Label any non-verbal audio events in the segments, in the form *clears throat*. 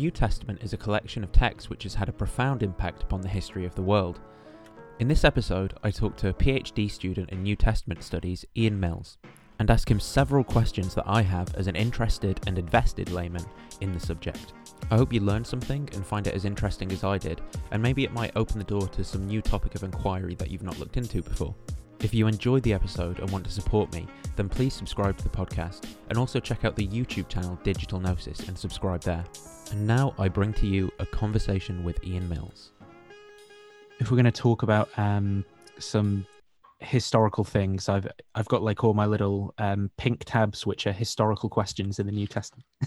New Testament is a collection of texts which has had a profound impact upon the history of the world. In this episode, I talk to a PhD student in New Testament studies, Ian Mills, and ask him several questions that I have as an interested and invested layman in the subject. I hope you learned something and find it as interesting as I did, and maybe it might open the door to some new topic of inquiry that you've not looked into before. If you enjoyed the episode and want to support me, then please subscribe to the podcast and also check out the YouTube channel Digital Gnosis and subscribe there. And now I bring to you a conversation with Ian Mills. If we're going to talk about um, some historical things, I've I've got like all my little um, pink tabs, which are historical questions in the New Testament. *laughs*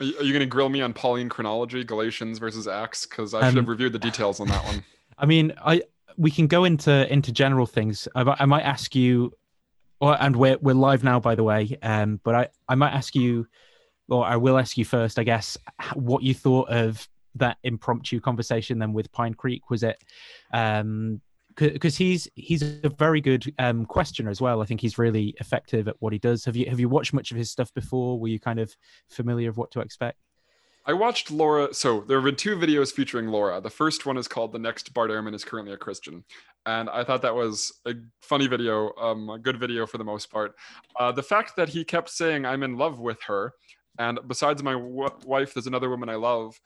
Are you, you going to grill me on Pauline chronology, Galatians versus Acts? Because I should Um, have reviewed the details on that one. *laughs* I mean, I we can go into into general things. I, I might ask you, or, and we're we're live now, by the way. Um, but I I might ask you, or I will ask you first, I guess, what you thought of that impromptu conversation then with Pine Creek. Was it, um, because he's he's a very good um questioner as well. I think he's really effective at what he does. Have you have you watched much of his stuff before? Were you kind of familiar of what to expect? I watched Laura. So there have been two videos featuring Laura. The first one is called "The Next Bart Ehrman is Currently a Christian," and I thought that was a funny video, um, a good video for the most part. Uh, the fact that he kept saying "I'm in love with her," and besides my w- wife, there's another woman I love.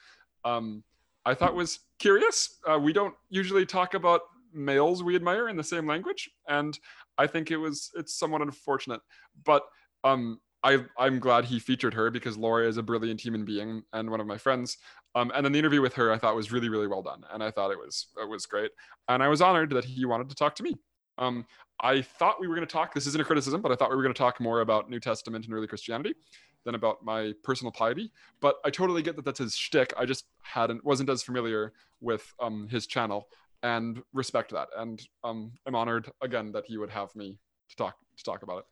Um, I thought was curious. Uh, we don't usually talk about males we admire in the same language, and I think it was it's somewhat unfortunate. But um, I I'm glad he featured her because Laura is a brilliant human being and one of my friends. Um, and then the interview with her I thought was really really well done, and I thought it was it was great, and I was honored that he wanted to talk to me. Um, I thought we were going to talk. This isn't a criticism, but I thought we were going to talk more about New Testament and early Christianity than about my personal piety. But I totally get that that's his shtick. I just hadn't wasn't as familiar with um, his channel and respect that. And um, I'm honored again that he would have me to talk to talk about it.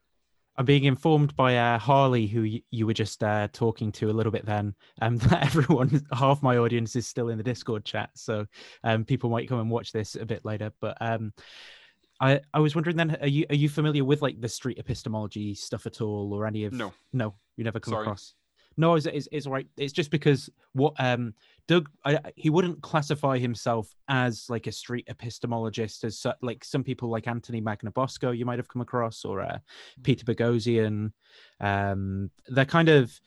I'm being informed by uh, Harley, who y- you were just uh, talking to a little bit then, um, *laughs* that everyone, half my audience is still in the Discord chat. So um, people might come and watch this a bit later. But um, I, I was wondering then, are you are you familiar with like the street epistemology stuff at all, or any of? No. no, you never come Sorry. across. No, it's, it's, it's all right. It's just because what um Doug I, he wouldn't classify himself as like a street epistemologist as like some people like Anthony Magnabosco you might have come across or uh, Peter Boghossian. Um, they're kind of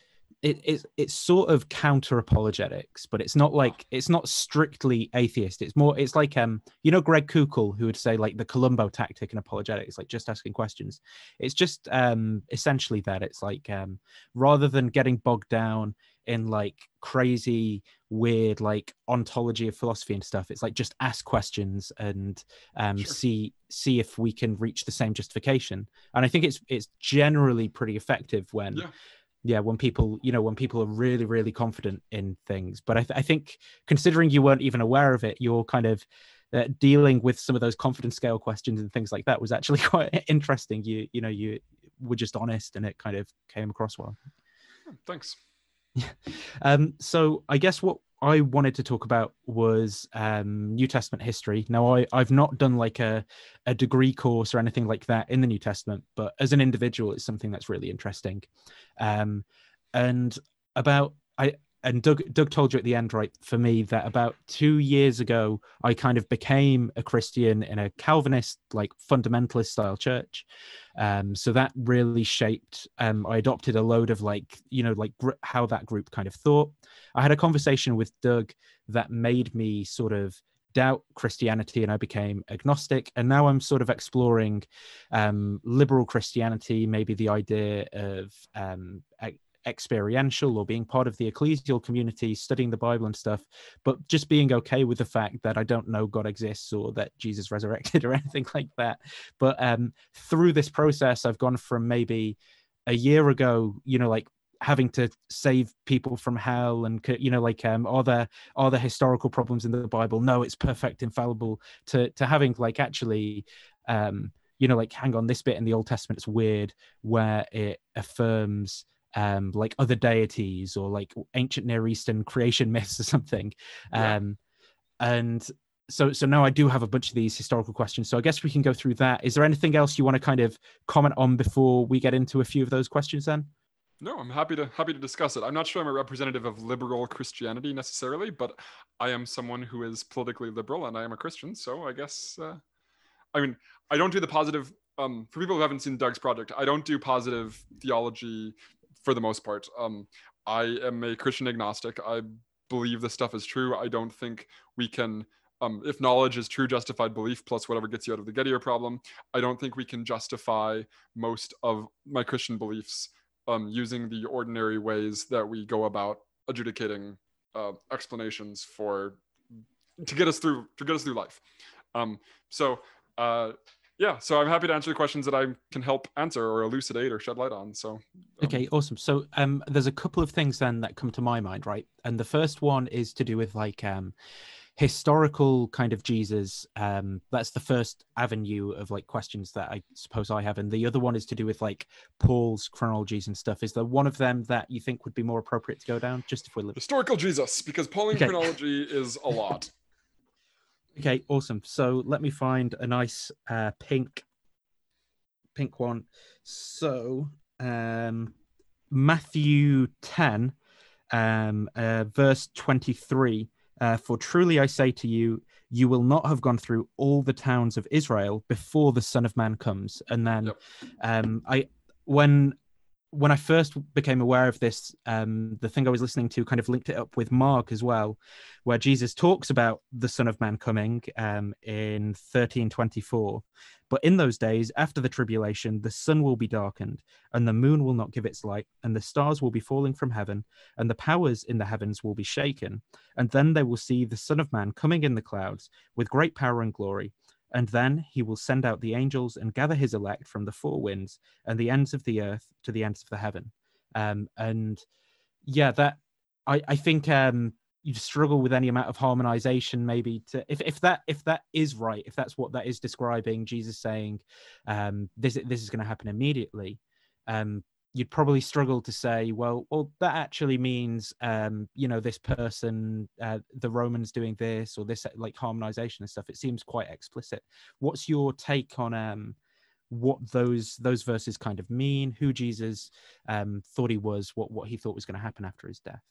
it, it's it's sort of counter apologetics, but it's not like it's not strictly atheist. It's more it's like um you know Greg Koukl who would say like the Columbo tactic in apologetics, like just asking questions. It's just um essentially that it's like um rather than getting bogged down in like crazy weird like ontology of philosophy and stuff it's like just ask questions and um Sure. see see if we can reach the same justification and i think it's it's generally pretty effective when Yeah. yeah when people you know when people are really really confident in things but i, th- I think considering you weren't even aware of it you're kind of uh, dealing with some of those confidence scale questions and things like that was actually *laughs* quite interesting you you know you were just honest and it kind of came across well Thanks. Um, so I guess what I wanted to talk about was um, New Testament history. Now, I, I've not done like a, a degree course or anything like that in the New Testament, but as an individual, it's something that's really interesting. Um, and about I and Doug Doug told you at the end, right? For me, that about two years ago, I kind of became a Christian in a Calvinist, like fundamentalist style church. Um, so that really shaped. Um, I adopted a load of like you know like gr- how that group kind of thought. I had a conversation with Doug that made me sort of doubt Christianity and I became agnostic. And now I'm sort of exploring um, liberal Christianity, maybe the idea of um, experiential or being part of the ecclesial community, studying the Bible and stuff, but just being okay with the fact that I don't know God exists or that Jesus *laughs* resurrected or anything like that. But um, through this process, I've gone from maybe a year ago, you know, like having to save people from hell and you know like um are there are there historical problems in the bible no it's perfect infallible to to having like actually um you know like hang on this bit in the old testament is weird where it affirms um like other deities or like ancient near eastern creation *laughs* myths or something Yeah. um and so so now i do have a bunch of these historical questions so i guess we can go through that is there anything else you want to kind of comment on before we get into a few of those questions then No, I'm happy to happy to discuss it. I'm not sure I'm a representative of liberal Christianity necessarily, but I am someone who is politically liberal, and I am a Christian. So I guess, uh, I mean, I don't do the positive. Um, for people who haven't seen Doug's project, I don't do positive theology for the most part. Um, I am a Christian agnostic. I believe this stuff is true. I don't think we can um, if knowledge is true justified belief plus whatever gets you out of the Gettier problem, I don't think we can justify most of my Christian beliefs um, using the ordinary ways that we go about adjudicating uh, explanations for to get us through to get us through life. Um, so uh, yeah, so I'm happy to answer the questions that I can help answer or elucidate or shed light on. So um, okay, awesome. So um, there's a couple of things then that come to my mind, right? And the first one is to do with like um, historical kind of Jesus. Um, that's the first avenue of like questions that I suppose I have, and the other one is to do with like Paul's chronologies and stuff. Is there one of them that you think would be more appropriate to go down? Just if we're historical Jesus, because Pauline okay. chronology is a lot. Okay, awesome. So let me find a nice uh, pink, pink one. So um, Matthew ten, um, uh, verse twenty three uh, for truly I say to you, you will not have gone through all the towns of Israel before the Son of Man comes. And then, yep. um, I when when I first became aware of this, um, the thing I was listening to kind of linked it up with Mark as well, where Jesus talks about the Son of Man coming um, in 1324. But in those days, after the tribulation, the sun will be darkened, and the moon will not give its light, and the stars will be falling from heaven, and the powers in the heavens will be shaken. And then they will see the Son of Man coming in the clouds with great power and glory. And then he will send out the angels and gather his elect from the four winds and the ends of the earth to the ends of the heaven. Um, and yeah, that I, I think um, you struggle with any amount of harmonization maybe to if, if that if that is right if that's what that is describing jesus saying um this this is going to happen immediately um you'd probably struggle to say well well that actually means um you know this person uh, the romans doing this or this like harmonization and stuff it seems quite explicit what's your take on um what those those verses kind of mean who jesus um thought he was what what he thought was going to happen after his death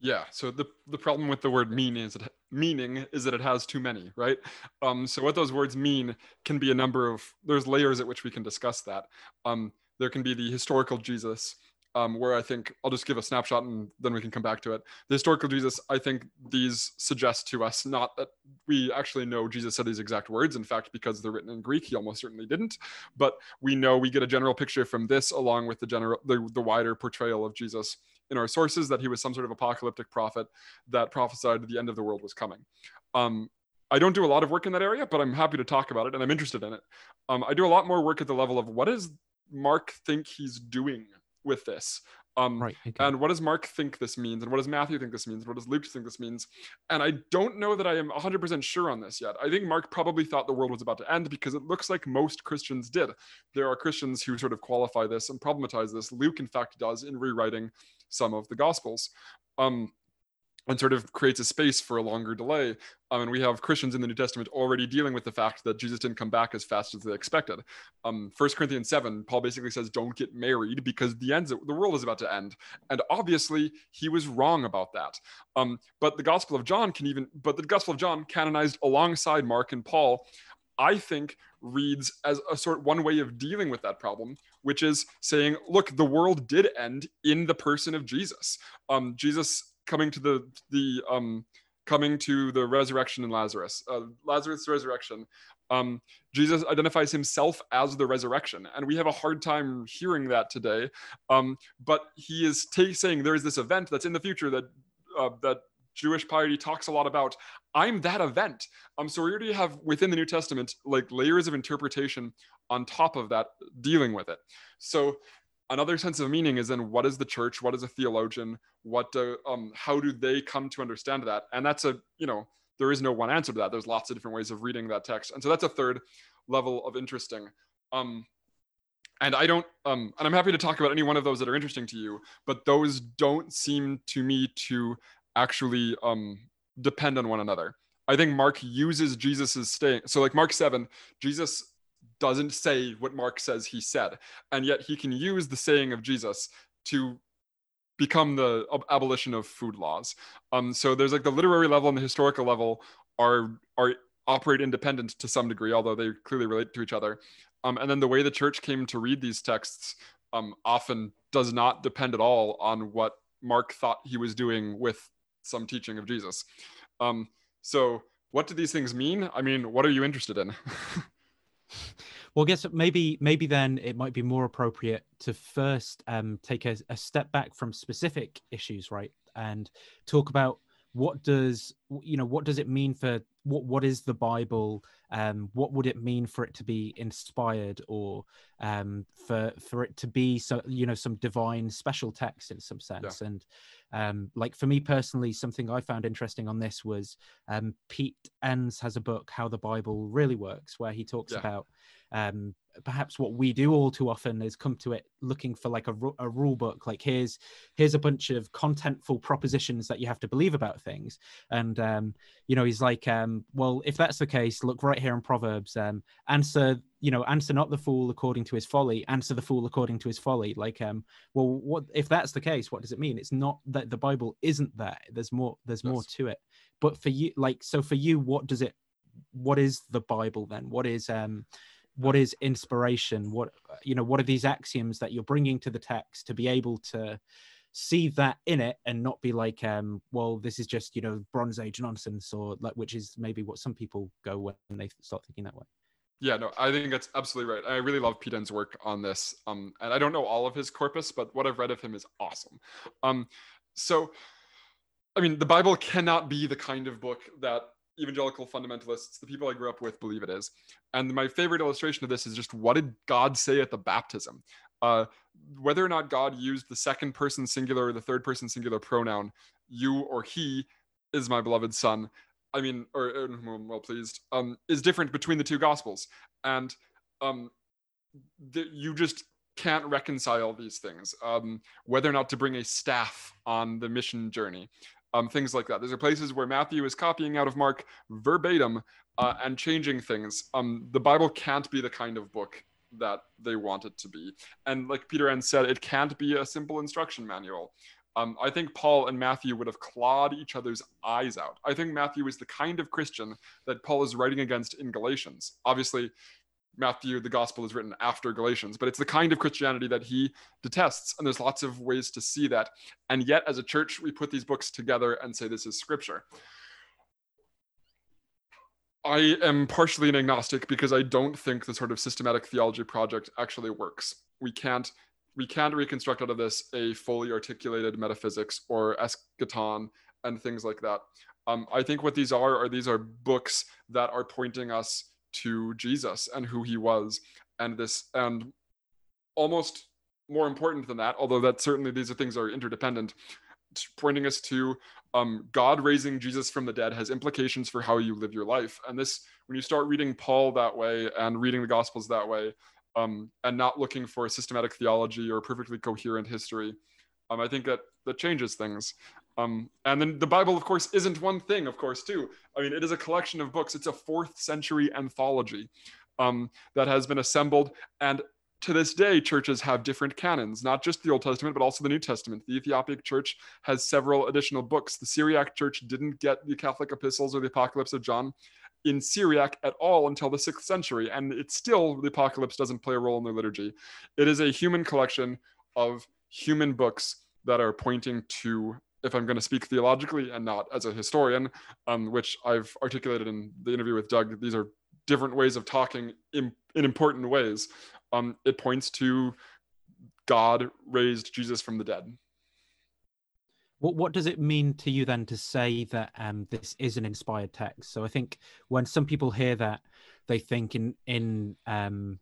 yeah. So the the problem with the word mean is it meaning is that it has too many, right? Um, so what those words mean can be a number of there's layers at which we can discuss that. Um, there can be the historical Jesus, um, where I think I'll just give a snapshot and then we can come back to it. The historical Jesus, I think these suggest to us not that we actually know Jesus said these exact words. In fact, because they're written in Greek, he almost certainly didn't. But we know we get a general picture from this, along with the general the, the wider portrayal of Jesus in our sources that he was some sort of apocalyptic prophet that prophesied the end of the world was coming. Um, I don't do a lot of work in that area, but I'm happy to talk about it and I'm interested in it. Um, I do a lot more work at the level of what does Mark think he's doing with this? Um, right. Okay. And what does Mark think this means? And what does Matthew think this means? What does Luke think this means? And I don't know that I am 100% sure on this yet. I think Mark probably thought the world was about to end because it looks like most Christians did. There are Christians who sort of qualify this and problematize this. Luke, in fact, does in rewriting some of the Gospels. Um, and sort of creates a space for a longer delay. Um, and we have Christians in the New Testament already dealing with the fact that Jesus didn't come back as fast as they expected. Um, 1 Corinthians 7, Paul basically says, don't get married because the ends the world is about to end. And obviously he was wrong about that. Um, but the Gospel of John can even, but the Gospel of John canonized alongside Mark and Paul, I think reads as a sort one way of dealing with that problem, which is saying, look, the world did end in the person of Jesus. Um, Jesus coming to the the um coming to the resurrection in Lazarus, uh, Lazarus' resurrection. Um, Jesus identifies himself as the resurrection, and we have a hard time hearing that today. Um, but he is t- saying there is this event that's in the future that uh, that Jewish piety talks a lot about. I'm that event. Um, so we already have within the New Testament like layers of interpretation on top of that dealing with it. So another sense of meaning is then what is the church what is a theologian what do, um, how do they come to understand that? And that's a you know there is no one answer to that. There's lots of different ways of reading that text. And so that's a third level of interesting. Um, and i don't um, and i'm happy to talk about any one of those that are interesting to you but those don't seem to me to actually um, depend on one another. I think mark uses jesus's staying so like mark 7 jesus doesn't say what Mark says he said. And yet he can use the saying of Jesus to become the abolition of food laws. Um, so there's like the literary level and the historical level are are operate independent to some degree, although they clearly relate to each other. Um, and then the way the church came to read these texts um, often does not depend at all on what Mark thought he was doing with some teaching of Jesus. Um, so, what do these things mean? I mean, what are you interested in? *laughs* well, I guess maybe maybe then it might be more appropriate to first um, take a, a step back from specific issues, right, and talk about what does you know what does it mean for what what is the bible um what would it mean for it to be inspired or um for for it to be so you know some divine special text in some sense yeah. and um like for me personally something i found interesting on this was um pete enns has a book how the bible really works where he talks yeah. about um perhaps what we do all too often is come to it looking for like a, a rule book like here's here's a bunch of contentful propositions that you have to believe about things. And um, you know he's like um, well if that's the case look right here in proverbs um, answer you know answer not the fool according to his folly answer the fool according to his folly. Like um well what if that's the case what does it mean? It's not that the bible isn't that. There's more there's more to it. But for you like so for you what does it what is the bible then? What is um what is inspiration? What you know what are these axioms that you're bringing to the text to be able to see that in it and not be like um well this is just you know bronze age nonsense or like which is maybe what some people go when they start thinking that way. Yeah no i think that's absolutely right. I really love pete Enn's work on this um and i don't know all of his corpus but what i've read of him is awesome. Um so i mean the bible cannot be the kind of book that evangelical fundamentalists, the people I grew up with, believe it is. And my favorite illustration of this is just what did God say at the baptism? Uh, whether or not God used the second person singular or the third person singular pronoun, you or he is my beloved son. I mean, or, or well pleased, um, is different between the two gospels, and um, th- you just can't reconcile these things. Um, whether or not to bring a staff on the mission journey, um, things like that. are places where Matthew is copying out of Mark verbatim uh, and changing things. Um, the Bible can't be the kind of book that they want it to be. And like Peter Enns said, it can't be a simple instruction manual. Um, I think Paul and Matthew would have clawed each other's eyes out. I think Matthew is the kind of Christian that Paul is writing against in Galatians. Obviously, Matthew, the gospel is written after Galatians, but it's the kind of Christianity that he detests. And there's lots of ways to see that. And yet, as a church, we put these books together and say this is scripture. I am partially an agnostic because I don't think the sort of systematic theology project actually works. We can't we can't reconstruct out of this a fully articulated metaphysics or eschaton and things like that. Um, I think what these are are these are books that are pointing us to Jesus and who he was and this and almost more important than that although that certainly these are things are interdependent pointing us to um, God raising Jesus from the dead has implications for how you live your life. And this, when you start reading Paul that way and reading the Gospels that way, um, and not looking for systematic theology or perfectly coherent history, um, I think that that changes things. Um, and then the Bible, of course, isn't one thing, of course, too. I mean, it is a collection of books. It's a fourth century anthology um, that has been assembled. And to this day, churches have different canons, not just the Old Testament, but also the New Testament. The Ethiopic Church has several additional books. The Syriac Church didn't get the Catholic epistles or the Apocalypse of John in Syriac at all until the sixth century. And it's still, the Apocalypse doesn't play a role in their liturgy. It is a human collection of human books that are pointing to if I'm going to speak theologically and not as a historian, um, which I've articulated in the interview with Doug, these are different ways of talking in, in important ways. Um, it points to God raised Jesus from the dead. What what does it mean to you then to say that um, this is an inspired text? So I think when some people hear that, they think in in um,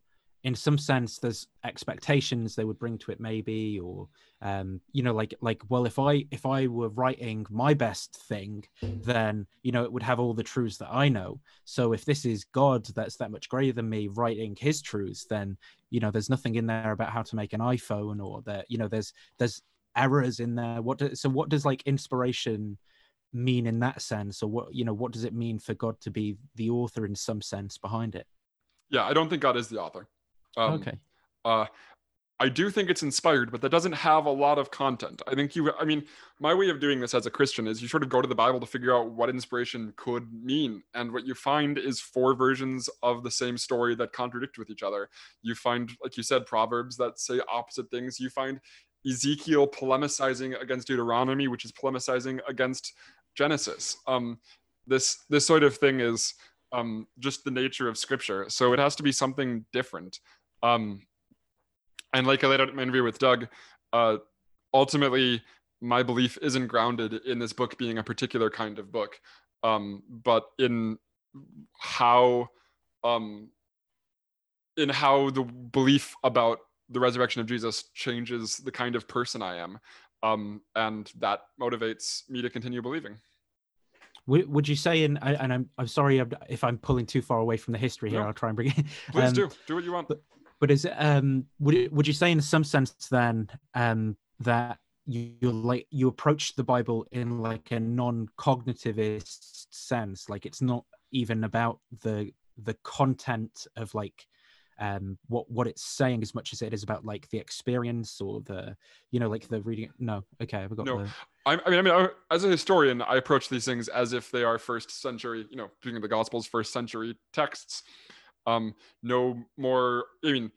in some sense there's expectations they would bring to it maybe or um you know like like well if i if i were writing my best thing then you know it would have all the truths that i know. So if this is god that's that much greater than me writing his truths then you know there's nothing in there about how to make an iphone or that you know there's there's errors in there. What do, so what does like inspiration mean in that sense? Or what you know what does it mean for god to be the author in some sense behind it? Yeah i don't think god is the author um, okay. Uh, I do think it's inspired, but that doesn't have a lot of content. I think you, I mean, my way of doing this as a Christian is you sort of go to the Bible to figure out what inspiration could mean. And what you find is four versions of the same story that contradict with each other. You find, like you said, Proverbs that say opposite things. You find Ezekiel polemicizing against Deuteronomy, which is polemicizing against Genesis. Um, this this sort of thing is um, just the nature of Scripture, so it has to be something different. Um, and like I laid out in my interview with Doug, uh, ultimately my belief isn't grounded in this book being a particular kind of book, um, but in how um, in how the belief about the resurrection of Jesus changes the kind of person I am. Um, and that motivates me to continue believing. Would, would you say, in, and I'm, I'm sorry if I'm pulling too far away from the history here, no. I'll try and bring it. Please um, do. Do what you want. But, but is um, would, it, would you say in some sense then um, that you, like you approach the Bible in like a non-cognitivist sense, like it's not even about the the content of like um what what it's saying as much as it is about like the experience or the you know like the reading no okay i've got no the... I, I mean i mean as a historian i approach these things as if they are first century you know speaking of the gospels first century texts um no more i mean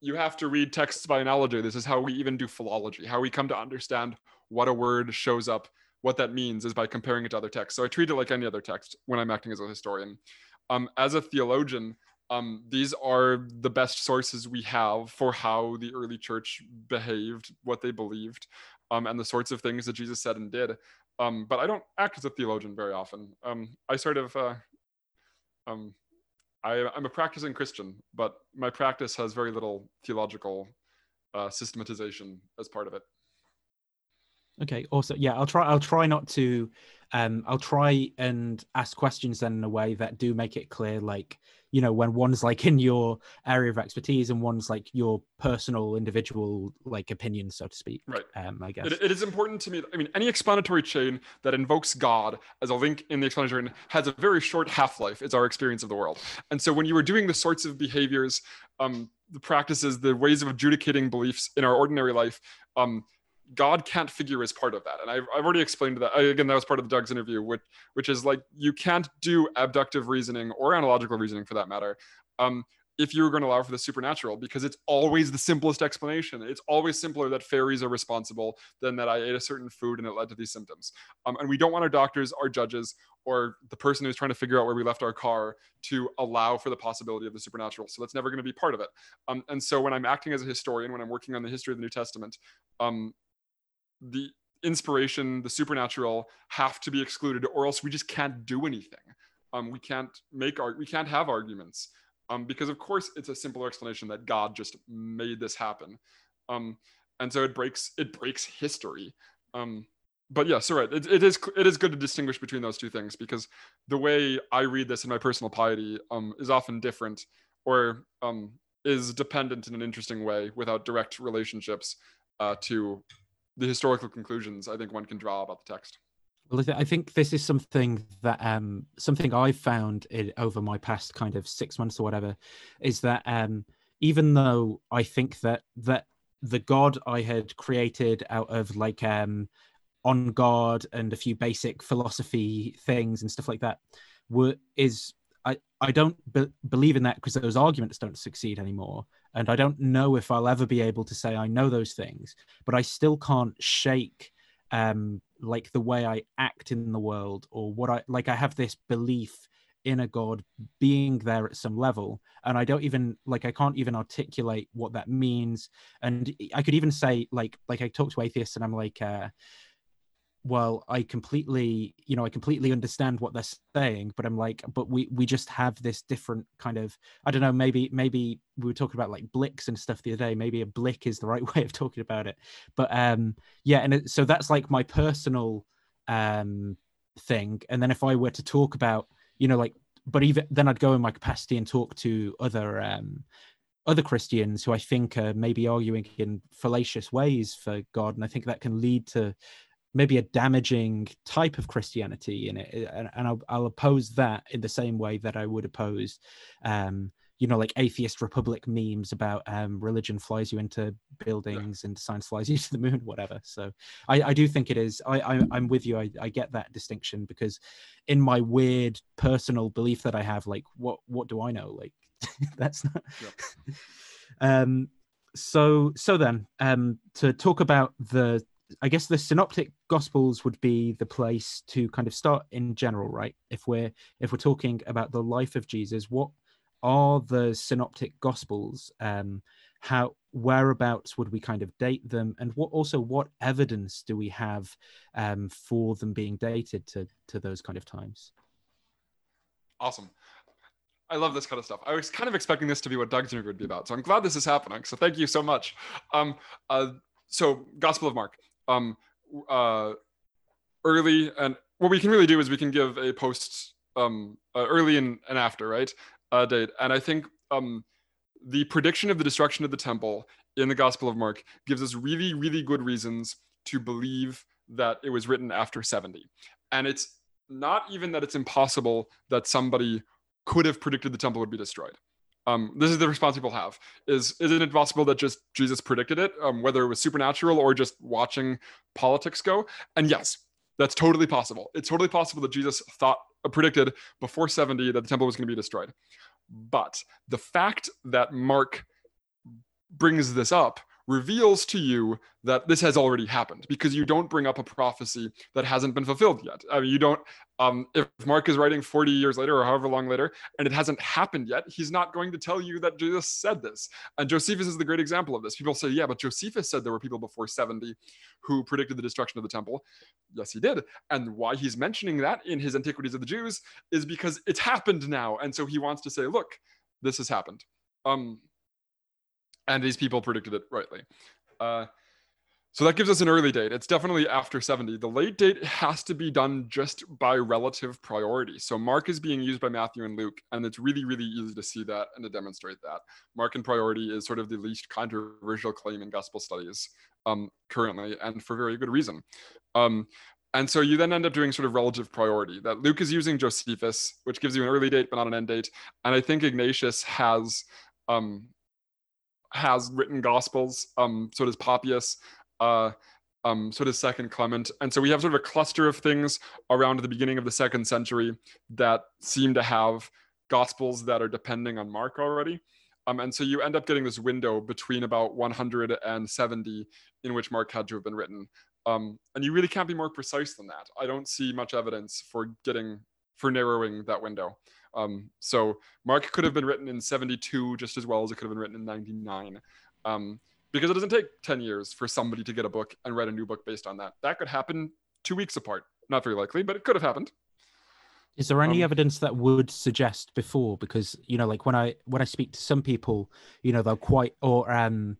you have to read texts by analogy this is how we even do philology how we come to understand what a word shows up what that means is by comparing it to other texts so i treat it like any other text when i'm acting as a historian um, as a theologian um, these are the best sources we have for how the early church behaved, what they believed, um, and the sorts of things that Jesus said and did. Um, but I don't act as a theologian very often. Um, I sort of, uh, um, I, am a practicing Christian, but my practice has very little theological uh, systematization as part of it. Okay, awesome. Yeah, I'll try. I'll try not to. Um, I'll try and ask questions then in a way that do make it clear, like you know when one's like in your area of expertise and one's like your personal individual like opinion so to speak right um i guess it, it is important to me i mean any explanatory chain that invokes god as a link in the explanatory chain has a very short half-life it's our experience of the world and so when you were doing the sorts of behaviors um the practices the ways of adjudicating beliefs in our ordinary life um God can't figure as part of that. And I've, I've already explained that. Again, that was part of the Doug's interview, which, which is like you can't do abductive reasoning or analogical reasoning for that matter um, if you're going to allow for the supernatural because it's always the simplest explanation. It's always simpler that fairies are responsible than that I ate a certain food and it led to these symptoms. Um, and we don't want our doctors, our judges, or the person who's trying to figure out where we left our car to allow for the possibility of the supernatural. So that's never going to be part of it. Um, and so when I'm acting as a historian, when I'm working on the history of the New Testament, um, the inspiration, the supernatural have to be excluded, or else we just can't do anything. Um, we can't make art, we can't have arguments. Um, because of course it's a simpler explanation that God just made this happen. Um, and so it breaks it breaks history. Um, but yeah, so right, it, it is it is good to distinguish between those two things because the way I read this in my personal piety um, is often different or um, is dependent in an interesting way without direct relationships uh, to the historical conclusions I think one can draw about the text. Well, I think this is something that um, something I've found it, over my past kind of six months or whatever, is that um, even though I think that that the God I had created out of like um, on guard and a few basic philosophy things and stuff like that were is I, I don't be- believe in that because those arguments don't succeed anymore. And I don't know if I'll ever be able to say I know those things, but I still can't shake um, like the way I act in the world or what I like. I have this belief in a God being there at some level. And I don't even like, I can't even articulate what that means. And I could even say, like, like I talk to atheists and I'm like, uh, well i completely you know i completely understand what they're saying but i'm like but we we just have this different kind of i don't know maybe maybe we were talking about like bliks and stuff the other day maybe a blick is the right *laughs* way of talking about it. But um yeah and it, so that's like my personal um thing and then if i were to talk about you know like but even then i'd go in my capacity and talk to other um other Christians who I think are maybe arguing in fallacious ways for God, and I think that can lead to maybe a damaging type of Christianity in it, and, and I'll, I'll, oppose that in the same way that I would oppose, um, you know like atheist republic memes about um, religion flies you into buildings yeah. and science flies *laughs* you to the moon whatever so i, I do think it is I, I am with you I, I get that distinction because in my weird personal belief that i have like what what do i know like *laughs* that's not yeah. *laughs* um so so then um to talk about the I guess the synoptic gospels would be the place to kind of start in general, right? If we're if we're talking about the life of Jesus, what are the synoptic gospels? Um, how whereabouts would we kind of date them, and what also what evidence do we have um, for them being dated to to those kind of times? Awesome. I love this kind of stuff. I was kind of expecting this to be what Doug's interview would be about, so I'm glad this is happening. So thank you so much. Um, uh, so Gospel of Mark um, uh, early and what we can really do is we can give a post um, uh, early and, and after right uh, date. And i think um, the prediction of the destruction of the temple in the gospel of mark gives us really really good reasons to believe that it was written after 70 and it's not even that it's impossible that somebody could have predicted the temple would be destroyed um, this is the response people have is isn't it possible that just jesus predicted it um, whether it was supernatural or just watching politics go? And yes that's totally possible. It's totally possible that jesus thought uh, predicted before 70 that the temple was going to be destroyed. But the fact that mark brings this up reveals to you that this has already happened because you don't bring up a prophecy that hasn't been fulfilled yet. I mean, you don't, um, if Mark is writing 40 years later or however long later and it hasn't happened yet, he's not going to tell you that Jesus said this. And Josephus is the great example of this. People say, yeah, but Josephus said there were people before 70 who predicted the destruction of the temple. Yes, he did. And why he's mentioning that in his Antiquities of the Jews is because it's happened now. And so he wants to say, look, this has happened. Um, and these people predicted it rightly. Uh, so that gives us an early date. It's definitely after 70. The late date has to be done just by relative priority. So Mark is being used by Matthew and Luke, and it's really, really easy to see that and to demonstrate that. Markan priority is sort of the least controversial claim in gospel studies um, currently, and for very good reason. Um, and so you then end up doing sort of relative priority that Luke is using Josephus, which gives you an early date but not an end date. And I think Ignatius has um, has written gospels. Um, so does Papias. Uh, um, so does Second Clement. And so we have sort of a cluster of things around the beginning of the second century that seem to have gospels that are depending on Mark already. Um, and so you end up getting this window between about 170 in which Mark had to have been written. Um, and you really can't be more precise than that. I don't see much evidence for getting for narrowing that window. Um, so Mark could have been written in 72 just as well as it could have been written in 99. Um, because it doesn't take 10 years for somebody to get a book and write a new book based on that. That could happen two weeks apart. Not very likely, but it could have happened. Is there any um, evidence that would suggest before? Because you know, like when I when I speak to some people, you know, they'll quite or um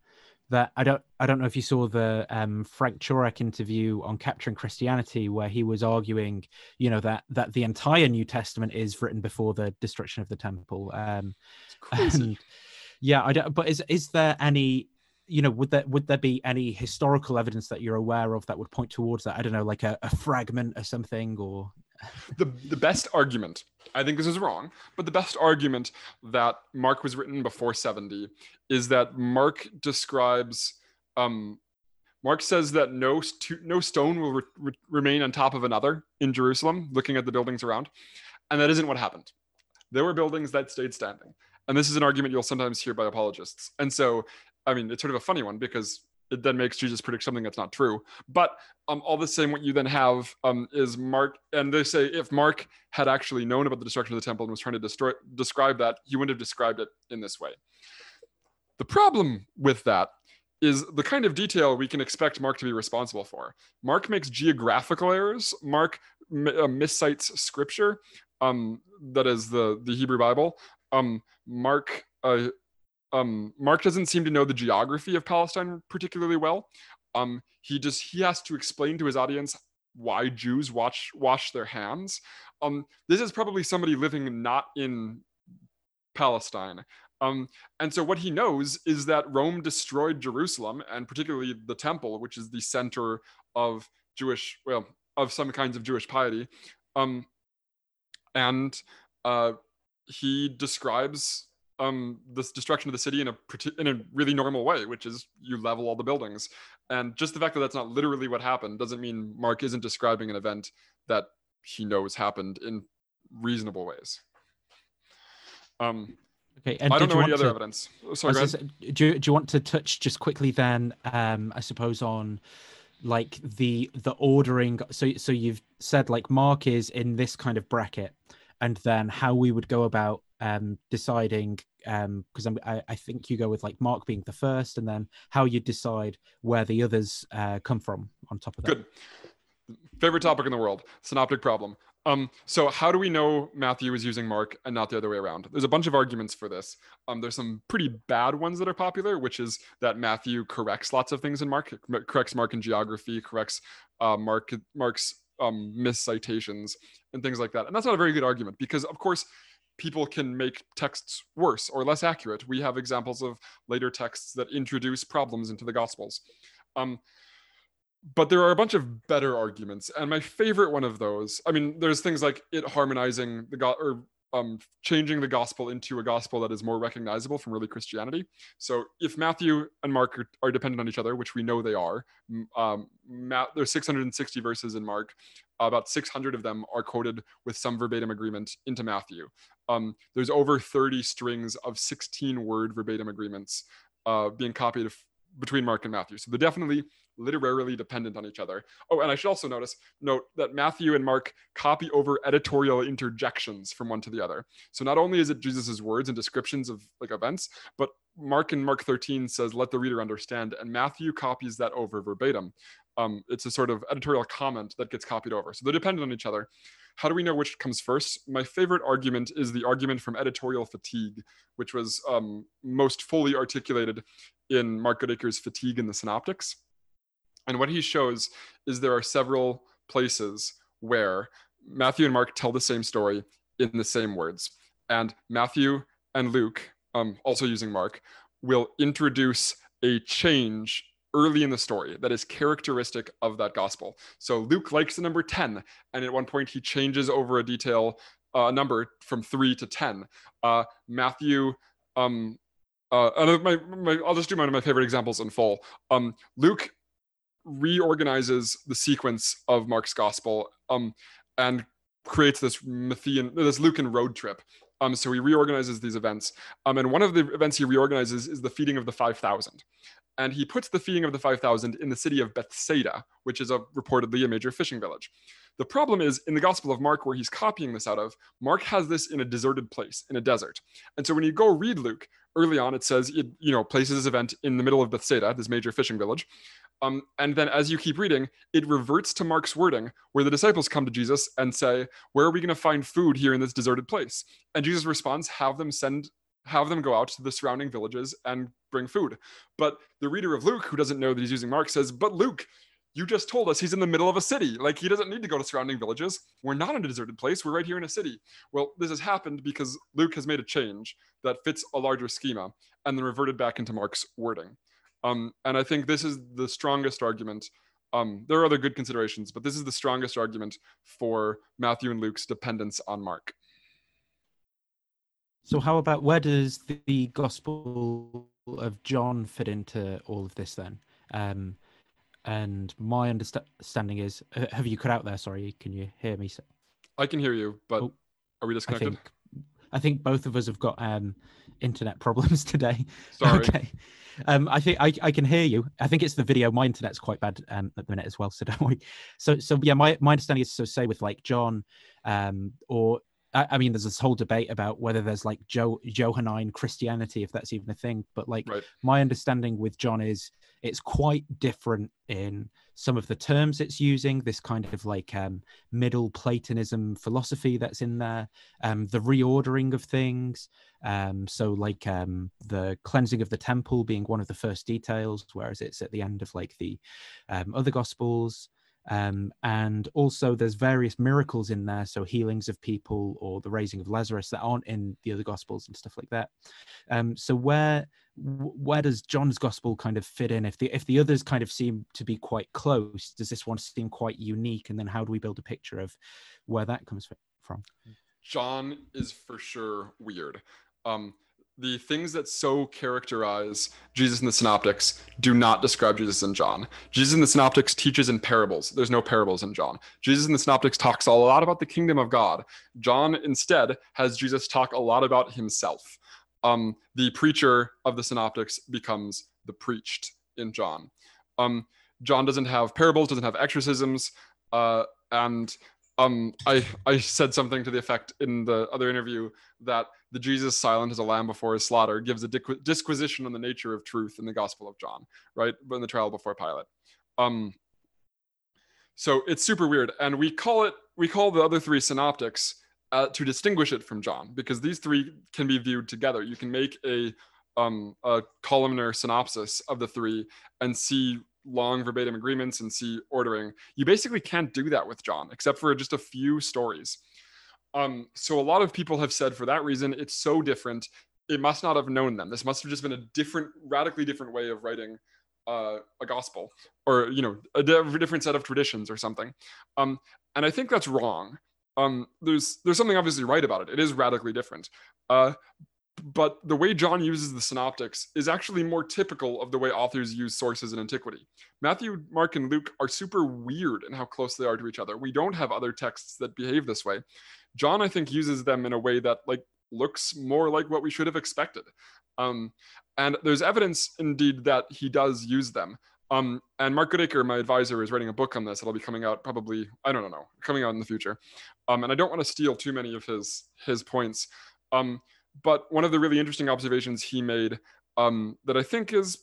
that I don't I don't know if you saw the um, Frank Turek interview on capturing Christianity where he was arguing you know that that the entire New Testament is written before the destruction of the temple. Um *laughs* and yeah I don't but is is there any you know would there would there be any historical evidence that you're aware of that would point towards that? I don't know like a, a fragment or something or the the best argument I think this is wrong, but the best argument that Mark was written before 70 is that Mark describes um, Mark says that no st- no stone will re- re- remain on top of another in Jerusalem, looking at the buildings around, and that isn't what happened. There were buildings that stayed standing, and this is an argument you'll sometimes hear by apologists. And so, I mean, it's sort of a funny one because it then makes Jesus predict something that's not true. But um, all the same, what you then have um, is Mark, and they say if Mark had actually known about the destruction of the temple and was trying to destroy, describe that, he wouldn't have described it in this way. The problem with that is the kind of detail we can expect Mark to be responsible for. Mark makes geographical errors. Mark m- uh, miscites scripture, um, that is the the Hebrew Bible. Um, Mark uh, um, Mark doesn't seem to know the geography of Palestine particularly well. Um, he just he has to explain to his audience why Jews wash wash their hands. Um, this is probably somebody living not in Palestine. Um, and so what he knows is that Rome destroyed Jerusalem and particularly the temple, which is the center of Jewish, well, of some kinds of Jewish piety. Um, and uh, he describes um, this destruction of the city in a in a really normal way, which is you level all the buildings. And just the fact that that's not literally what happened doesn't mean Mark isn't describing an event that he knows happened in reasonable ways. Um, okay, and I don't know any other to, evidence. Oh, sorry, do you, do you want to touch just quickly then? Um, I suppose on like the the ordering. So so you've said like Mark is in this kind of bracket, and then how we would go about um, deciding because um, I, I think you go with like Mark being the first, and then how you decide where the others uh, come from on top of that. Good. Favorite topic in the world: synoptic problem. Um, so how do we know Matthew is using Mark and not the other way around? There's a bunch of arguments for this. Um, there's some pretty bad ones that are popular, which is that Matthew corrects lots of things in Mark, corrects Mark in geography, corrects uh, Mark Mark's um, miscitations and things like that. And that's not a very good argument because, of course, people can make texts worse or less accurate. We have examples of later texts that introduce problems into the Gospels. Um, but there are a bunch of better arguments, and my favorite one of those. I mean, there's things like it harmonizing the God or um, changing the gospel into a gospel that is more recognizable from early Christianity. So if Matthew and Mark are, are dependent on each other, which we know they are, um, there's 660 verses in Mark. About 600 of them are quoted with some verbatim agreement into Matthew. Um, there's over 30 strings of 16 word verbatim agreements uh, being copied between Mark and Matthew. So they're definitely literarily dependent on each other. Oh, and I should also notice note that Matthew and Mark copy over editorial interjections from one to the other. So not only is it Jesus's words and descriptions of like events, but Mark in Mark 13 says, "Let the reader understand," and Matthew copies that over verbatim. Um, it's a sort of editorial comment that gets copied over. So they're dependent on each other. How do we know which comes first? My favorite argument is the argument from editorial fatigue, which was um, most fully articulated in Mark Goodacre's Fatigue in the Synoptics. And what he shows is there are several places where Matthew and Mark tell the same story in the same words. And Matthew and Luke, um, also using Mark, will introduce a change early in the story that is characteristic of that gospel. So Luke likes the number 10, and at one point he changes over a detail uh, number from three to 10. Uh, Matthew, um, uh, my, my, I'll just do one of my favorite examples in full. Um, Luke reorganizes the sequence of Mark's gospel um, and creates this Matthean, this Lucan road trip. Um, so he reorganizes these events. Um, and one of the events he reorganizes is the feeding of the 5,000 and he puts the feeding of the 5,000 in the city of Bethsaida, which is a, reportedly a major fishing village. The problem is in the Gospel of Mark, where he's copying this out of, Mark has this in a deserted place, in a desert. And so when you go read Luke, early on it says it, you know, places this event in the middle of Bethsaida, this major fishing village. Um, and then as you keep reading, it reverts to Mark's wording, where the disciples come to Jesus and say, Where are we going to find food here in this deserted place? And Jesus responds, Have them send have them go out to the surrounding villages and bring food. But the reader of Luke, who doesn't know that he's using Mark, says, But Luke, you just told us he's in the middle of a city. Like he doesn't need to go to surrounding villages. We're not in a deserted place. We're right here in a city. Well, this has happened because Luke has made a change that fits a larger schema and then reverted back into Mark's wording. Um, and I think this is the strongest argument. Um, there are other good considerations, but this is the strongest argument for Matthew and Luke's dependence on Mark. So, how about where does the Gospel of John fit into all of this then? Um, and my understanding is, have you cut out there? Sorry, can you hear me? I can hear you, but oh, are we disconnected? I think, I think both of us have got um, internet *laughs* problems today. Sorry. Okay. Um, I think I, I can hear you. I think it's the video. My internet's quite bad um, at the minute as well. So don't worry. So so yeah, my, my understanding is so say with like John, um, or I, I mean, there's this whole debate about whether there's like jo- Johannine Christianity, if that's even a thing. But like right. my understanding with John is it's quite different in some of the terms it's using. This kind of like um, middle Platonism philosophy that's in there, um, the reordering of things. Um, so like um, the cleansing of the temple being one of the first details, whereas it's at the end of like the um, other gospels. Um, and also, there's various miracles in there, so healings of people or the raising of Lazarus that aren't in the other gospels and stuff like that. Um, so where where does John's gospel kind of fit in? If the if the others kind of seem to be quite close, does this one seem quite unique? And then how do we build a picture of where that comes from? John is for sure weird. Um, the things that so characterize Jesus in the Synoptics do not describe Jesus in John. Jesus in the Synoptics teaches in parables. There's no parables in John. Jesus in the Synoptics talks a lot about the kingdom of God. John instead has Jesus talk a lot about himself. Um, the preacher of the Synoptics becomes the preached in John. Um, John doesn't have parables, doesn't have exorcisms, uh, and um, I I said something to the effect in the other interview that the Jesus silent as a lamb before his slaughter gives a disquisition on the nature of truth in the Gospel of John, right? In the trial before Pilate. Um, so it's super weird, and we call it we call the other three synoptics uh, to distinguish it from John because these three can be viewed together. You can make a um, a columnar synopsis of the three and see long verbatim agreements and see ordering. You basically can't do that with John, except for just a few stories. Um, so a lot of people have said for that reason, it's so different. It must not have known them. This must have just been a different, radically different way of writing uh, a gospel, or you know, a different set of traditions or something. Um, and I think that's wrong. Um, there's there's something obviously right about it. It is radically different. Uh, but the way John uses the synoptics is actually more typical of the way authors use sources in antiquity. Matthew, Mark, and Luke are super weird in how close they are to each other. We don't have other texts that behave this way. John, I think, uses them in a way that like looks more like what we should have expected. Um, and there's evidence indeed that he does use them. Um, and Mark Goodacre, my advisor, is writing a book on this. It'll be coming out probably, I don't know, coming out in the future. Um, and I don't want to steal too many of his his points. Um, but one of the really interesting observations he made um, that I think is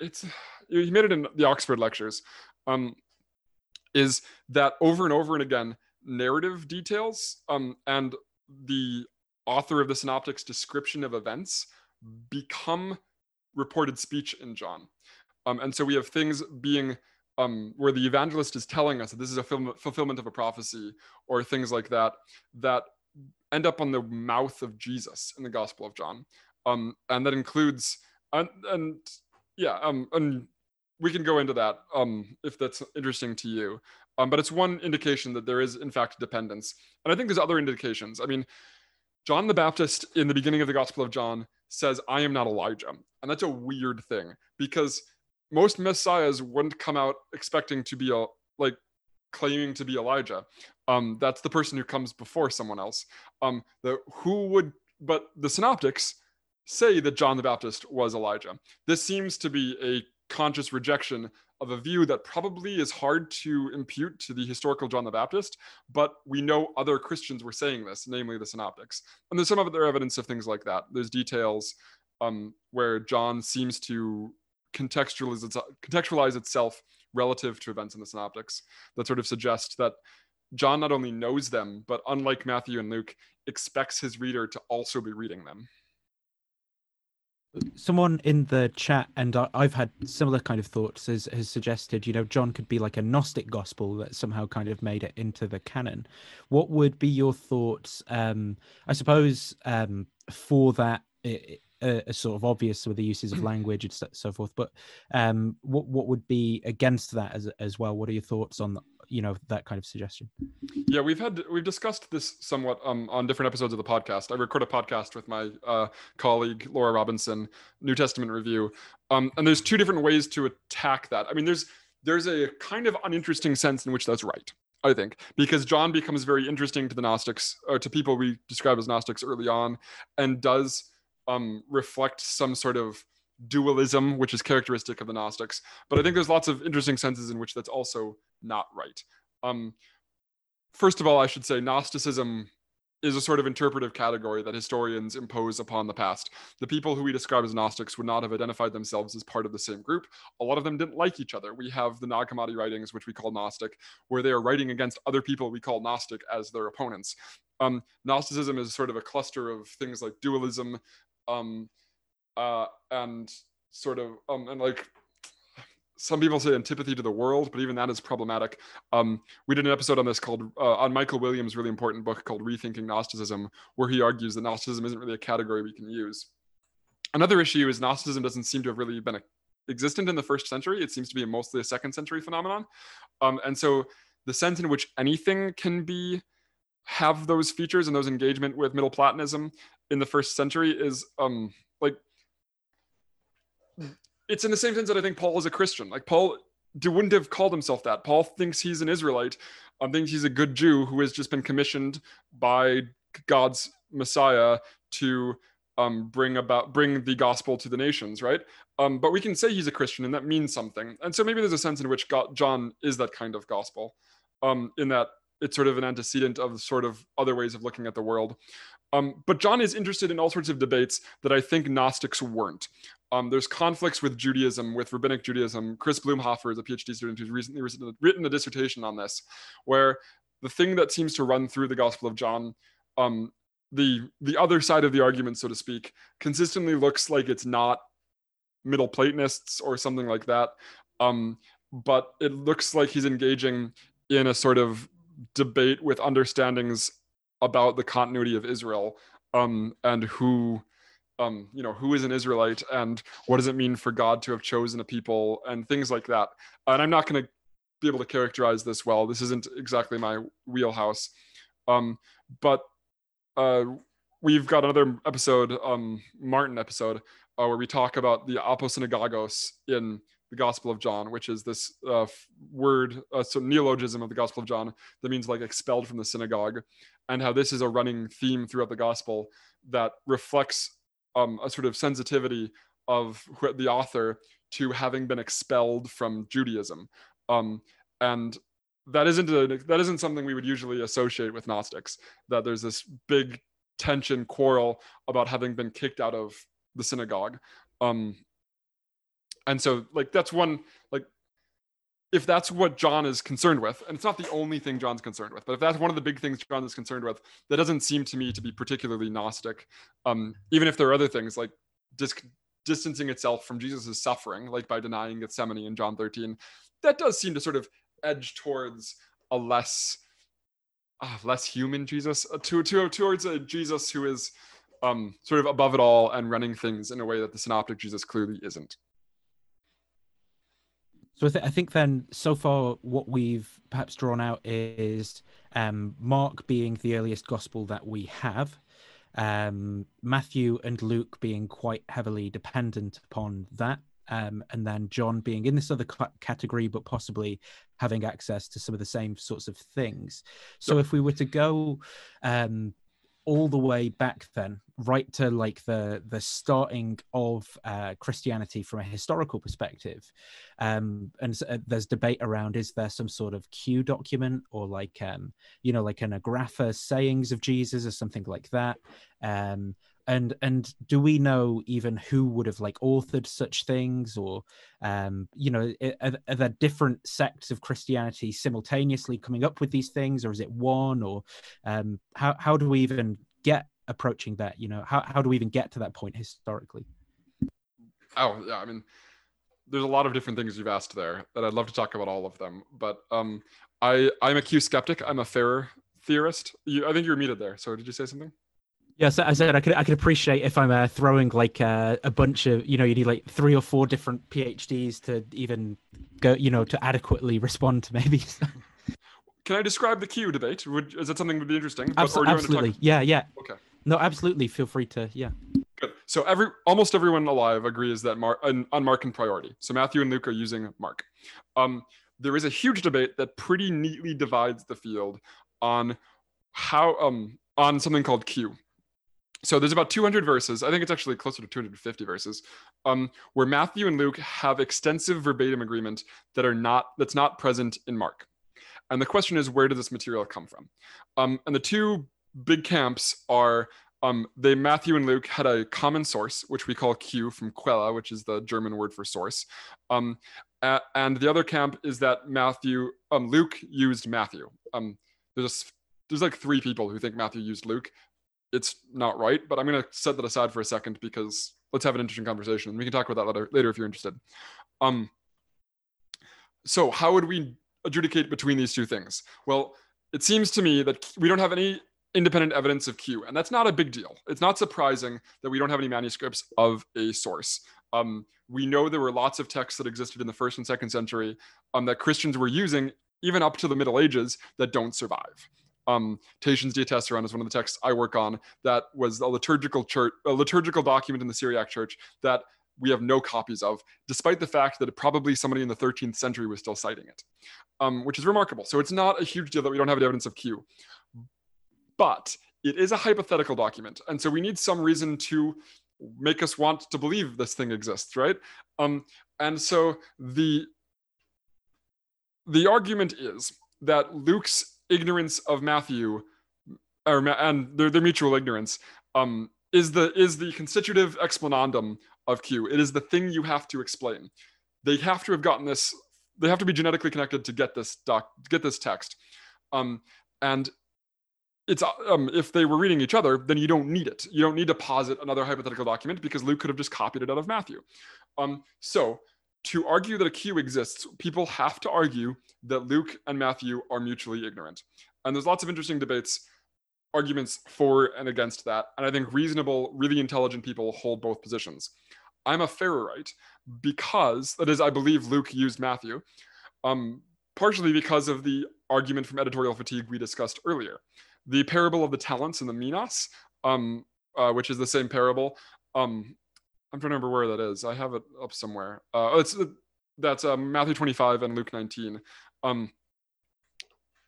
it's he made it in the Oxford lectures um, is that over and over and again narrative details um, and the author of the synoptics description of events become reported speech in John. Um, and so we have things being um, where the evangelist is telling us that this is a fulfillment of a prophecy or things like that that end up on the mouth of Jesus in the Gospel of John. Um, and that includes and, and yeah, um, and we can go into that um, if that's interesting to you. Um, but it's one indication that there is in fact dependence, and I think there's other indications. I mean, John the Baptist in the beginning of the Gospel of John says, "I am not Elijah," and that's a weird thing because most messiahs wouldn't come out expecting to be a like claiming to be Elijah. Um, that's the person who comes before someone else. Um, the who would, but the synoptics say that John the Baptist was Elijah. This seems to be a conscious rejection of a view that probably is hard to impute to the historical John the Baptist, but we know other Christians were saying this, namely the synoptics. And there's some other evidence of things like that. There's details um, where John seems to contextualize, contextualize itself relative to events in the synoptics that sort of suggest that John not only knows them, but unlike Matthew and Luke, expects his reader to also be reading them. Someone in the chat, and I've had similar kind of thoughts, has, has suggested, you know, John could be like a Gnostic gospel that somehow kind of made it into the canon. What would be your thoughts? Um, I suppose um, for that, uh, sort of obvious with the uses of language and so forth. But um, what what would be against that as as well? What are your thoughts on you know that kind of suggestion? Yeah, we've had we've discussed this somewhat um, on different episodes of the podcast. I record a podcast with my uh, colleague Laura Robinson, New Testament Review, um, and there's two different ways to attack that. I mean, there's there's a kind of uninteresting sense in which that's right. I think, because John becomes very interesting to the Gnostics, or to people we describe as Gnostics early on, and does um, reflect some sort of dualism, which is characteristic of the Gnostics. But I think there's lots of interesting senses in which that's also not right. Um, first of all, I should say Gnosticism is a sort of interpretive category that historians impose upon the past. The people who we describe as Gnostics would not have identified themselves as part of the same group. A lot of them didn't like each other. We have the Nag Hammadi writings, which we call Gnostic, where they are writing against other people we call Gnostic as their opponents. Um, Gnosticism is sort of a cluster of things like dualism, um uh and sort of um and like some people say antipathy to the world, but even that is problematic. Um, we did an episode on this called uh, on Michael Williams' really important book called Rethinking Gnosticism, where he argues that Gnosticism isn't really a category we can use. Another issue is Gnosticism doesn't seem to have really been existent in the first century. It seems to be mostly a second century phenomenon, um, and so the sense in which anything can be have those features and those engagement with Middle Platonism in the first century is um, like it's in the same sense that I think Paul is a Christian. Like Paul wouldn't have called himself that. Paul thinks he's an Israelite. Um, thinks he's a good Jew who has just been commissioned by God's Messiah to um, bring about bring the gospel to the nations, right? Um, but we can say he's a Christian, and that means something. And so maybe there's a sense in which God, John is that kind of gospel, um, in that it's sort of an antecedent of sort of other ways of looking at the world. Um, but John is interested in all sorts of debates that I think Gnostics weren't. Um, there's conflicts with Judaism, with rabbinic Judaism. Chris Blumenhofer is a PhD student who's recently written a dissertation on this, where the thing that seems to run through the Gospel of John, um, the the other side of the argument, so to speak, consistently looks like it's not Middle Platonists or something like that, um, but it looks like he's engaging in a sort of debate with understandings about the continuity of Israel um, and who, um, you know, who is an Israelite and what does it mean for God to have chosen a people and things like that. And I'm not going to be able to characterize this well. This isn't exactly my wheelhouse. Um, but uh, we've got another episode, um, Martin episode, uh, where we talk about the aposynagogues in the Gospel of John, which is this uh, word, uh, so neologism of the Gospel of John that means like expelled from the synagogue, and how this is a running theme throughout the Gospel that reflects um, a sort of sensitivity of the author to having been expelled from Judaism, um, and that isn't a, that isn't something we would usually associate with Gnostics. That there's this big tension quarrel about having been kicked out of the synagogue. Um, and so like that's one like if that's what John is concerned with, and it's not the only thing John's concerned with, but if that's one of the big things John is concerned with, that doesn't seem to me to be particularly Gnostic. Um, even if there are other things like dis- distancing itself from Jesus' suffering, like by denying Gethsemane in John 13, that does seem to sort of edge towards a less uh, less human Jesus, uh, to, to, towards a Jesus who is um, sort of above it all and running things in a way that the synoptic Jesus clearly isn't. So I, th- I, think then so far what we've perhaps drawn out is um, Mark being the earliest gospel that we have, um, Matthew and Luke being quite heavily dependent upon that, um, and then John being in this other c- category, but possibly having access to some of the same sorts of things. So if we were to go um, all the way back then right to like the the starting of uh, christianity from a historical perspective. Um, and uh, there's debate around is there some sort of q document or like um, you know like an agrapha sayings of jesus or something like that? Um, and and do we know even who would have like authored such things or um you know are, are, there different sects of christianity simultaneously coming up with these things or is it one or um how how do we even get approaching that you know? How, how do we even get to that point historically? Oh yeah i mean there's a lot of different things you've asked there that i'd love to talk about all of them but um i i'm a q skeptic. I'm a Farrer theorist. You, i think you were muted there. So did you say something Yes, I said I could I could appreciate if I'm uh, throwing like uh, a bunch of you know you need like three or four different PhDs to even go you know to adequately respond to maybe. *laughs* Can I describe the Q debate? Would, is that something that would be interesting? Absol- absolutely. Talk... Yeah, yeah. Okay. No, absolutely. Feel free to. Yeah. Good. So every almost everyone alive agrees that Mark on, on Markan priority. So Matthew and Luke are using Mark. Um, there is a huge debate that pretty neatly divides the field on how um on something called Q so there's about 200 verses i think it's actually closer to 250 verses um, where matthew and luke have extensive verbatim agreement that are not that's not present in mark. And the question is where did this material come from? Um, and the two big camps are um, they matthew and luke had a common source which we call q from Quelle which is the german word for source. Um, a- and the other camp is that matthew um, luke used matthew. Um, there's a, there's like three people who think matthew used luke it's not right. But I'm going to set that aside for a second because let's have an interesting conversation. We can talk about that later, later if you're interested. Um, so how would we adjudicate between these two things? Well, it seems to me that we don't have any independent evidence of Q, and that's not a big deal. It's not surprising that we don't have any manuscripts of a source. Um, we know there were lots of texts that existed in the first and second century um, that Christians were using even up to the Middle Ages that don't survive um, Tatian's Diatessaron is one of the texts I work on. That was a liturgical church, a liturgical document in the Syriac Church that we have no copies of, despite the fact that probably somebody in the 13th century was still citing it, um, which is remarkable. So it's not a huge deal that we don't have evidence of Q. But it is a hypothetical document. And so we need some reason to make us want to believe this thing exists, right? Um, and so the the argument is that Luke's ignorance of Matthew, or, and their, their mutual ignorance, um, is the is the constitutive explanandum of Q. It is the thing you have to explain. They have to have gotten this. They have to be genetically connected to get this doc, get this text. Um, and it's um, if they were reading each other, then you don't need it. You don't need to posit another hypothetical document because Luke could have just copied it out of Matthew. Um, so to argue that a Q exists, people have to argue that Luke and Matthew are mutually ignorant. And there's lots of interesting debates, arguments for and against that. And I think reasonable, really intelligent people hold both positions. I'm a Farrerite because, that is, I believe Luke used Matthew, um, partially because of the argument from editorial fatigue we discussed earlier the parable of the talents and the minas, um, uh, which is the same parable. Um, I'm trying to remember where that is. I have it up somewhere. Uh, oh, it's that's uh, Matthew 25 and Luke 19. Um,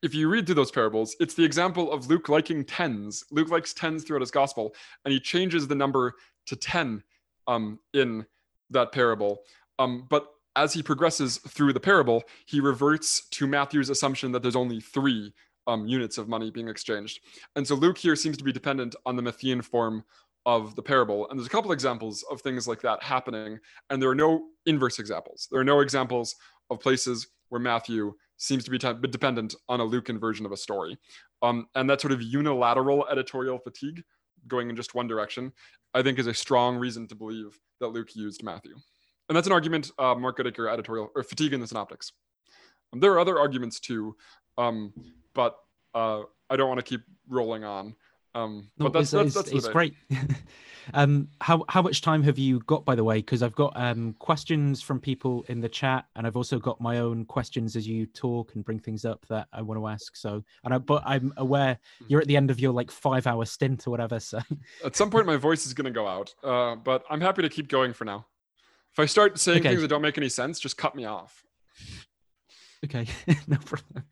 if you read through those parables, it's the example of Luke liking tens. Luke likes tens throughout his gospel, and he changes the number to 10 um, in that parable. Um, but as he progresses through the parable, he reverts to Matthew's assumption that there's only three um, units of money being exchanged. And so Luke here seems to be dependent on the Matthean form of the parable. And there's a couple examples of things like that happening. And there are no inverse examples. There are no examples of places where Matthew seems to be t- dependent on a Lucan version of a story. Um, and that sort of unilateral editorial fatigue going in just one direction, I think is a strong reason to believe that Luke used Matthew. And that's an argument uh, Mark Goodacre editorial or fatigue in the synoptics. Um, there are other arguments too. Um, but uh, I don't want to keep rolling on. Um, no, but that's, it's, that's, that's it's great. *laughs* um, how how much time have you got, by the way? Because I've got um, questions from people in the chat, and I've also got my own questions as you talk and bring things up that I want to ask. So, and I, but I'm aware mm-hmm. you're at the end of your like five hour stint or whatever. So, *laughs* at some point, my voice is going to go out. Uh, but I'm happy to keep going for now. If I start saying okay. things that don't make any sense, just cut me off. Okay, *laughs* no problem.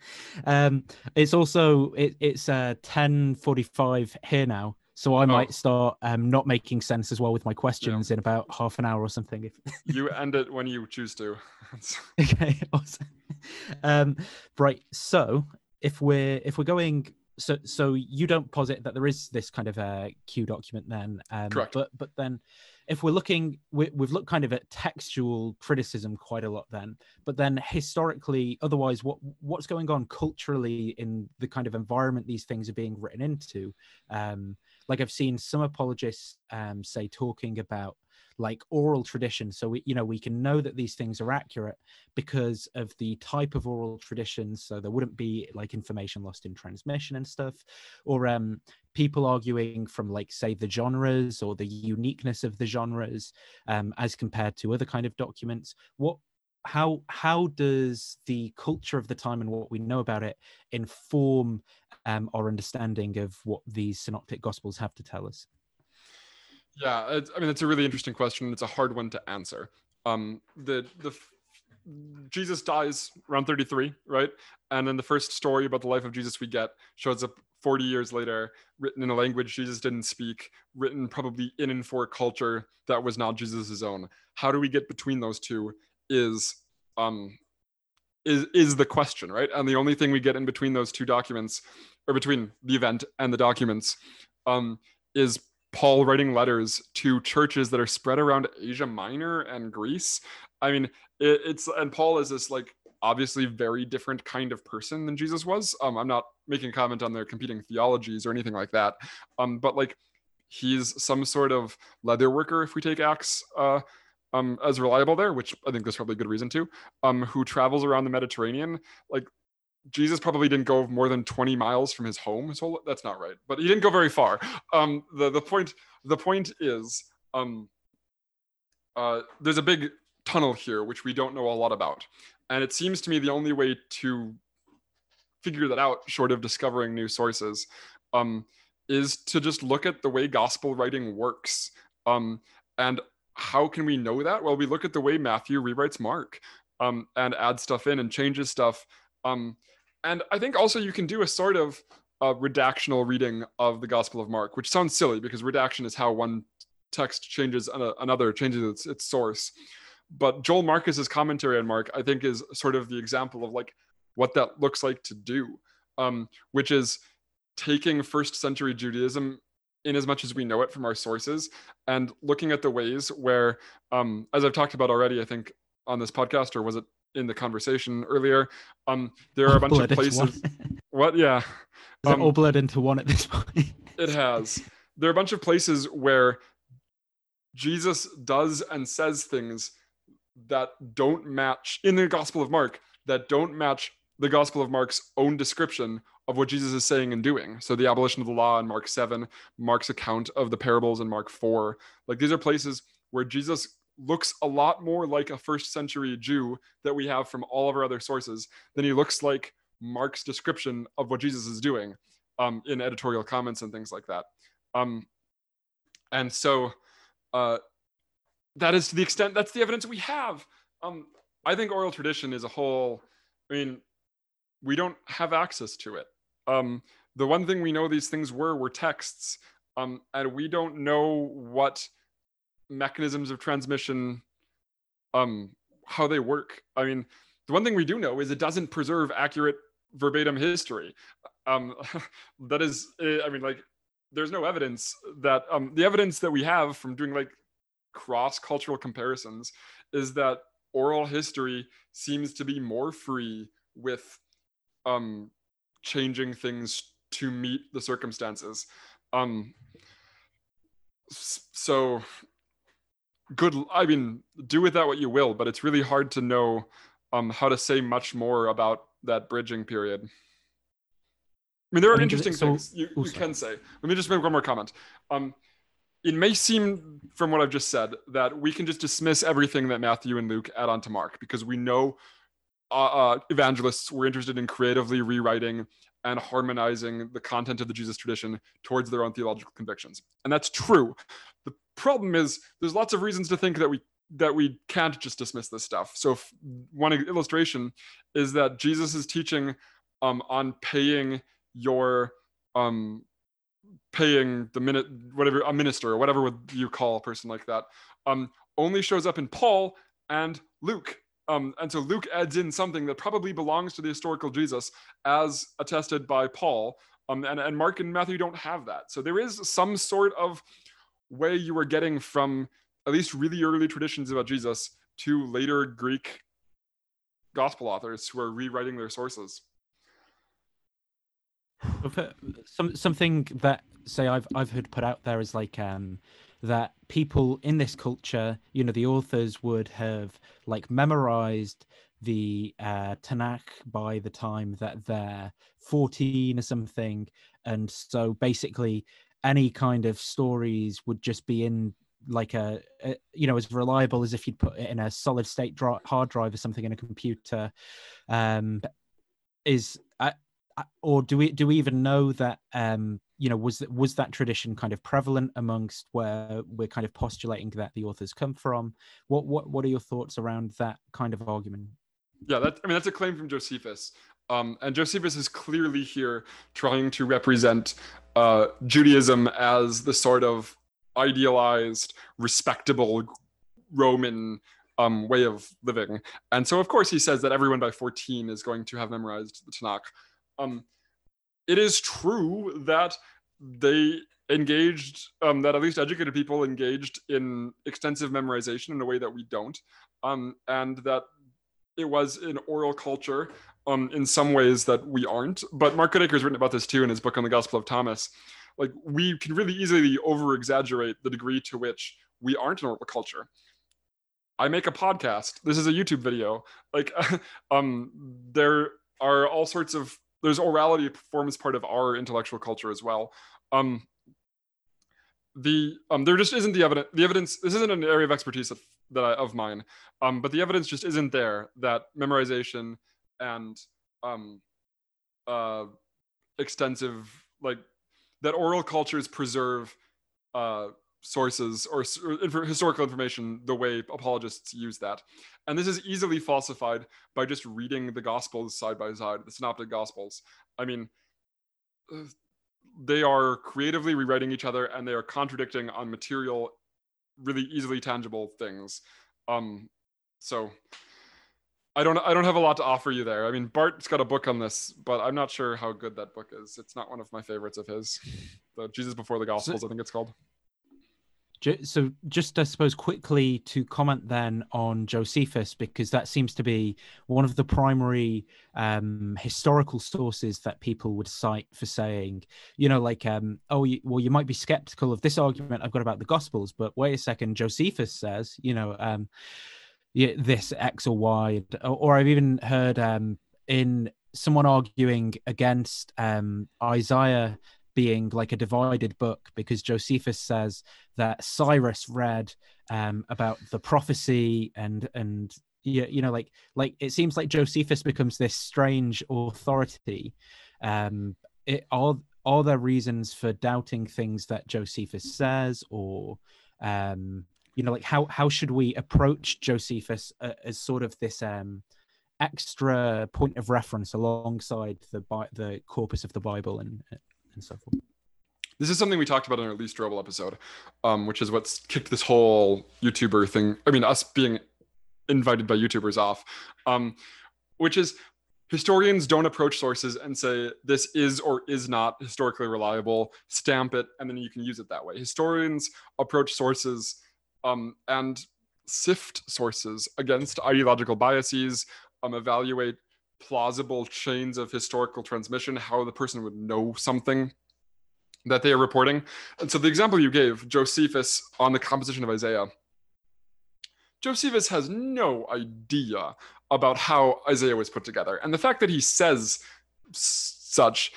Um, it's also it, it's uh ten forty five here now, so I oh. might start um not making sense as well with my questions yeah. in about half an hour or something. If *laughs* you end it when you choose to. *laughs* okay, awesome. Um, right. So if we're if we're going so so you don't posit that there is this kind of uh a Q document then um Correct. but but then if we're looking we, we've looked kind of at textual criticism quite a lot then but then historically otherwise what what's going on culturally in the kind of environment these things are being written into? Um like i've seen some apologists um say talking about like oral tradition. So we you know we can know that these things are accurate because of the type of oral traditions so there wouldn't be like information lost in transmission and stuff. Or um people arguing from like say the genres or the uniqueness of the genres um as compared to other kind of documents what how how does the culture of the time and what we know about it inform um, our understanding of what these synoptic gospels have to tell us yeah, I mean it's a really interesting question. It's a hard one to answer. Um, the the Jesus dies around 33, right? And then the first story about the life of Jesus we get shows up 40 years later, written in a language Jesus didn't speak, written probably in and for a culture that was not Jesus's own. How do we get between those two is um is is the question, right? And the only thing we get in between those two documents, or between the event and the documents, um, is Paul writing letters to churches that are spread around Asia Minor and Greece. I mean, it, it's and Paul is this like obviously very different kind of person than Jesus was. Um, I'm not making a comment on their competing theologies or anything like that. Um, but like he's some sort of leather worker, if we take Acts uh, um, as reliable there, which I think there's probably a good reason to, um, who travels around the Mediterranean. Like Jesus probably didn't go more than 20 miles from his home. So that's not right, but he didn't go very far. Um, the the point the point is um, uh, there's a big tunnel here which we don't know a lot about, and it seems to me the only way to figure that out, short of discovering new sources, um, is to just look at the way gospel writing works. Um, and how can we know that? Well, we look at the way Matthew rewrites Mark um, and adds stuff in and changes stuff. Um, and I think also you can do a sort of uh, redactional reading of the Gospel of Mark, which sounds silly because redaction is how one text changes another, changes its, its source. But Joel Marcus's commentary on Mark, I think, is sort of the example of like what that looks like to do, um, which is taking first century Judaism in as much as we know it from our sources and looking at the ways where um, as i've talked about already i think on this podcast or was it in the conversation earlier. Um, there are a bunch of places what? Yeah. *laughs* Is um, all blurred into one at this point? *laughs* It has. There are a bunch of places where jesus does and says things that don't match in the gospel of mark that don't match the gospel of mark's own description of what Jesus is saying and doing. So the abolition of the law in Mark 7, Mark's account of the parables in Mark 4. Like these are places where Jesus looks a lot more like a first century Jew that we have from all of our other sources than he looks like Mark's description of what Jesus is doing um, in editorial comments and things like that. Um, and so uh, that is to the extent that's the evidence we have. Um, I think oral tradition is a whole, I mean, we don't have access to it. Um, the one thing we know these things were were texts, um, and we don't know what mechanisms of transmission, um, how they work. I mean, the one thing we do know is it doesn't preserve accurate verbatim history. Um, *laughs* that is, eh, I mean, like, there's no evidence that um, the evidence that we have from doing like cross cultural comparisons is that oral history seems to be more free with um changing things to meet the circumstances. Um, so good. I mean, do with that what you will, but it's really hard to know um, how to say much more about that bridging period. I mean, there are I mean, interesting so, things you, you can say. Let me just make one more comment. Um, it may seem from what I've just said that we can just dismiss everything that Matthew and Luke add on to Mark because we know uh, uh, evangelists were interested in creatively rewriting and harmonizing the content of the Jesus tradition towards their own theological convictions. And that's true. Problem is there's lots of reasons to think that we that we can't just dismiss this stuff. So one illustration is that Jesus is teaching um, on paying your um, paying the minute whatever a minister or whatever you call a person like that um, only shows up in Paul and Luke um, and so Luke adds in something that probably belongs to the historical Jesus, as attested by Paul. Um, and, and Mark and Matthew don't have that. So there is some sort of way you were getting from at least really early traditions about Jesus to later Greek gospel authors who are rewriting their sources. Some something that say I've I've heard put out there is like um that people in this culture, you know, the authors would have like memorized the uh, Tanakh by the time that they're 14 or something. And so basically, any kind of stories would just be in like a, a, you know as reliable as if you'd put it in a solid state hard drive or something in a computer um is uh or do we do we even know that um you know was was that tradition kind of prevalent amongst where we're kind of postulating that the authors come from? What what what are your thoughts around that kind of argument? Yeah that i mean that's a claim from josephus um, and josephus is clearly here trying to represent uh, judaism as the sort of idealized respectable roman um, way of living. And so of course he says that everyone by 14 is going to have memorized the tanakh. Um, it is true that they engaged um, that at least educated people engaged in extensive memorization in a way that we don't. Um, and that it was an oral culture um, in some ways that we aren't but mark goodacre has written about this too in his book on the gospel of thomas like we can really easily over exaggerate the degree to which we aren't an oral culture i make a podcast this is a youtube video like *laughs* um there are all sorts of there's orality forms part of our intellectual culture as well. Um, the um, there just isn't the evidence. The evidence. This isn't an area of expertise of, that I, of mine. Um, but the evidence just isn't there that memorization and um, uh, extensive like that oral cultures preserve uh, sources or, or historical information the way apologists use that. And this is easily falsified by just reading the Gospels side by side, the Synoptic Gospels. I mean, uh, they are creatively rewriting each other and they are contradicting on material, really easily tangible things. Um, so I don't I don't have a lot to offer you there. I mean, Bart's got a book on this, but I'm not sure how good that book is. It's not one of my favorites of his. The Jesus Before the Gospels, I think it's called. So, just I suppose quickly to comment then on Josephus, because that seems to be one of the primary um, historical sources that people would cite for saying, you know, like, um, oh, well, you might be skeptical of this argument I've got about the Gospels, but wait a second, Josephus says, you know, um, yeah, this X or Y, or, I've even heard um, in someone arguing against um, Isaiah being like a divided book because Josephus says that Cyrus read um, about the prophecy and and yeah, you know, like like it seems like Josephus becomes this strange authority. Um, it, are are there reasons for doubting things that Josephus says, or um, you know like how how should we approach josephus uh, as sort of this um extra point of reference alongside the the corpus of the bible and and so forth this is something we talked about in our Lee Strobel episode, um, which is what's kicked this whole YouTuber thing. I mean, us being invited by YouTubers off, um, which is historians don't approach sources and say this is or is not historically reliable, stamp it, and then you can use it that way. Historians approach sources um, and sift sources against ideological biases, um, evaluate plausible chains of historical transmission, how the person would know something that they are reporting. And so the example you gave, Josephus on the composition of Isaiah, Josephus has no idea about how Isaiah was put together. And the fact that he says such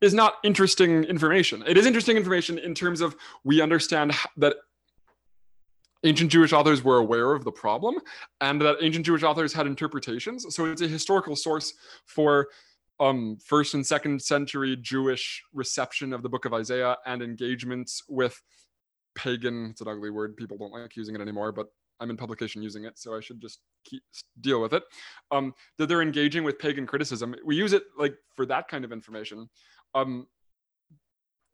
is not interesting information. It is interesting information in terms of we understand that ancient Jewish authors were aware of the problem and that ancient Jewish authors had interpretations. So it's a historical source for um, first and second century Jewish reception of the book of Isaiah and engagements with pagan, it's an ugly word, people don't like using it anymore, but I'm in publication using it, so I should just keep, deal with it. Um, that they're engaging with pagan criticism. We use it like for that kind of information. Um,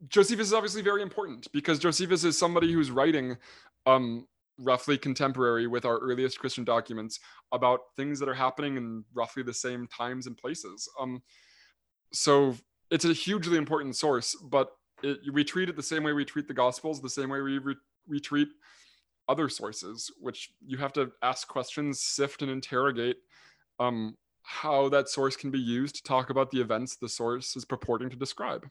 Josephus is obviously very important because Josephus is somebody who's writing um, roughly contemporary with our earliest Christian documents about things that are happening in roughly the same times and places. Um, so it's a hugely important source, but it, we treat it the same way we treat the Gospels, the same way we, re- we treat other sources, which you have to ask questions, sift, and interrogate um, how that source can be used to talk about the events the source is purporting to describe.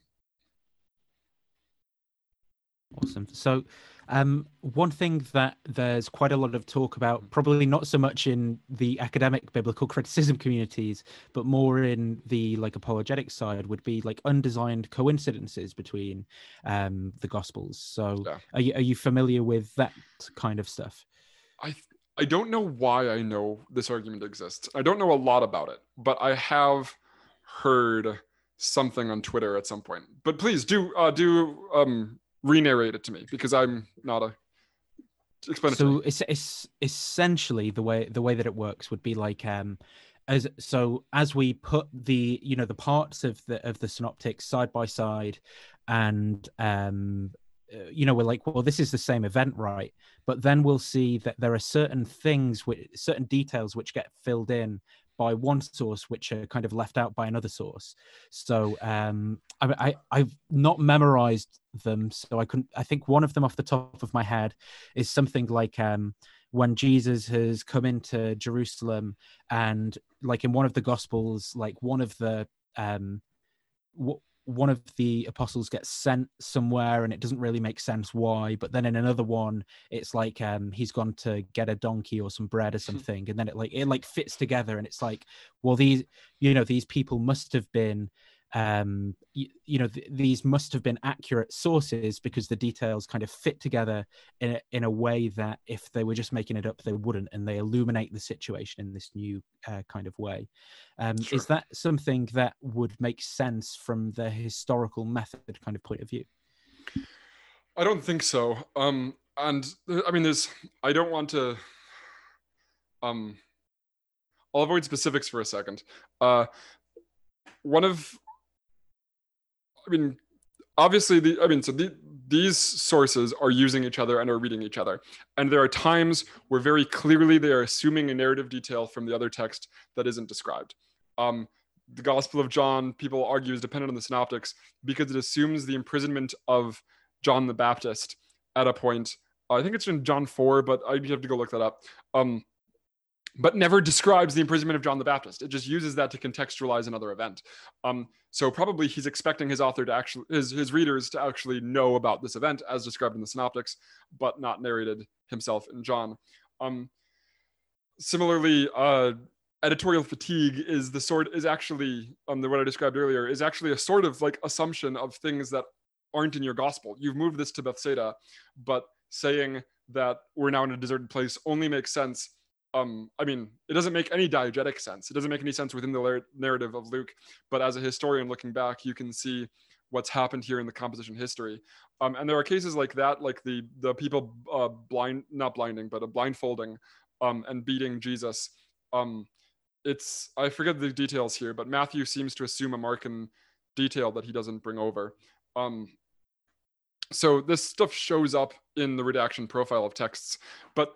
Awesome. So, um, one thing that there's quite a lot of talk about, probably not so much in the academic biblical *laughs* criticism communities, but more in the like apologetic side, would be like undesigned coincidences between um, the Gospels. So, yeah. are you are you familiar with that kind of stuff? I I don't know why I know this argument exists. I don't know a lot about it, but I have heard something on Twitter at some point. But please do uh, do um, re-narrate it to me because I'm not a so it's, it's essentially the way the way that it works would be like um as so as we put the you know the parts of the of the synoptics side by side and um uh, you know we're like well this is the same event right? But then we'll see that there are certain things with certain details which get filled in by one source which are kind of left out by another source. So um I, I have not memorized them so i couldn't i think one of them off the top of my head is something like um when jesus has come into jerusalem and like in one of the gospels like one of the um one of the apostles gets sent somewhere and it doesn't really make sense why but then in another one it's like um he's gone to get a donkey or some bread or *laughs* something and then it like it like fits together and it's like well these you know these people must have been um you, you know th- these must have been accurate sources because the details kind of fit together in a, in a way that if they were just making it up they wouldn't and they illuminate the situation in this new uh, kind of way um sure. is that something that would make sense from the historical method kind of point of view I don't think so. Um, and I mean, there's. I don't want to. Um, I'll avoid specifics for a second. Uh, one of. I mean, obviously, the. I mean, so the, these sources are using each other and are reading each other, and there are times where very clearly they are assuming a narrative detail from the other text that isn't described. Um, the Gospel of John, people argue, is dependent on the synoptics because it assumes the imprisonment of John the Baptist at a point. I think it's in John 4, but I have to go look that up. Um, but never describes the imprisonment of John the Baptist. It just uses that to contextualize another event. Um, so probably he's expecting his author to actually his his readers to actually know about this event as described in the synoptics, but not narrated himself in John. Um, similarly, uh, editorial fatigue is the sort is actually um the what I described earlier is actually a sort of like assumption of things that aren't in your gospel. You've moved this to Bethsaida, but saying that we're now in a deserted place only makes sense. Um, I mean, it doesn't make any diegetic sense. It doesn't make any sense within the narrative of Luke. But as a historian looking back, you can see what's happened here in the composition history. Um, and there are cases like that, like the the people uh, blind, not blinding, but a blindfolding um, and beating Jesus. Um, it's I forget the details here, but Matthew seems to assume a Markan detail that he doesn't bring over. Um, so this stuff shows up in the redaction profile of texts, but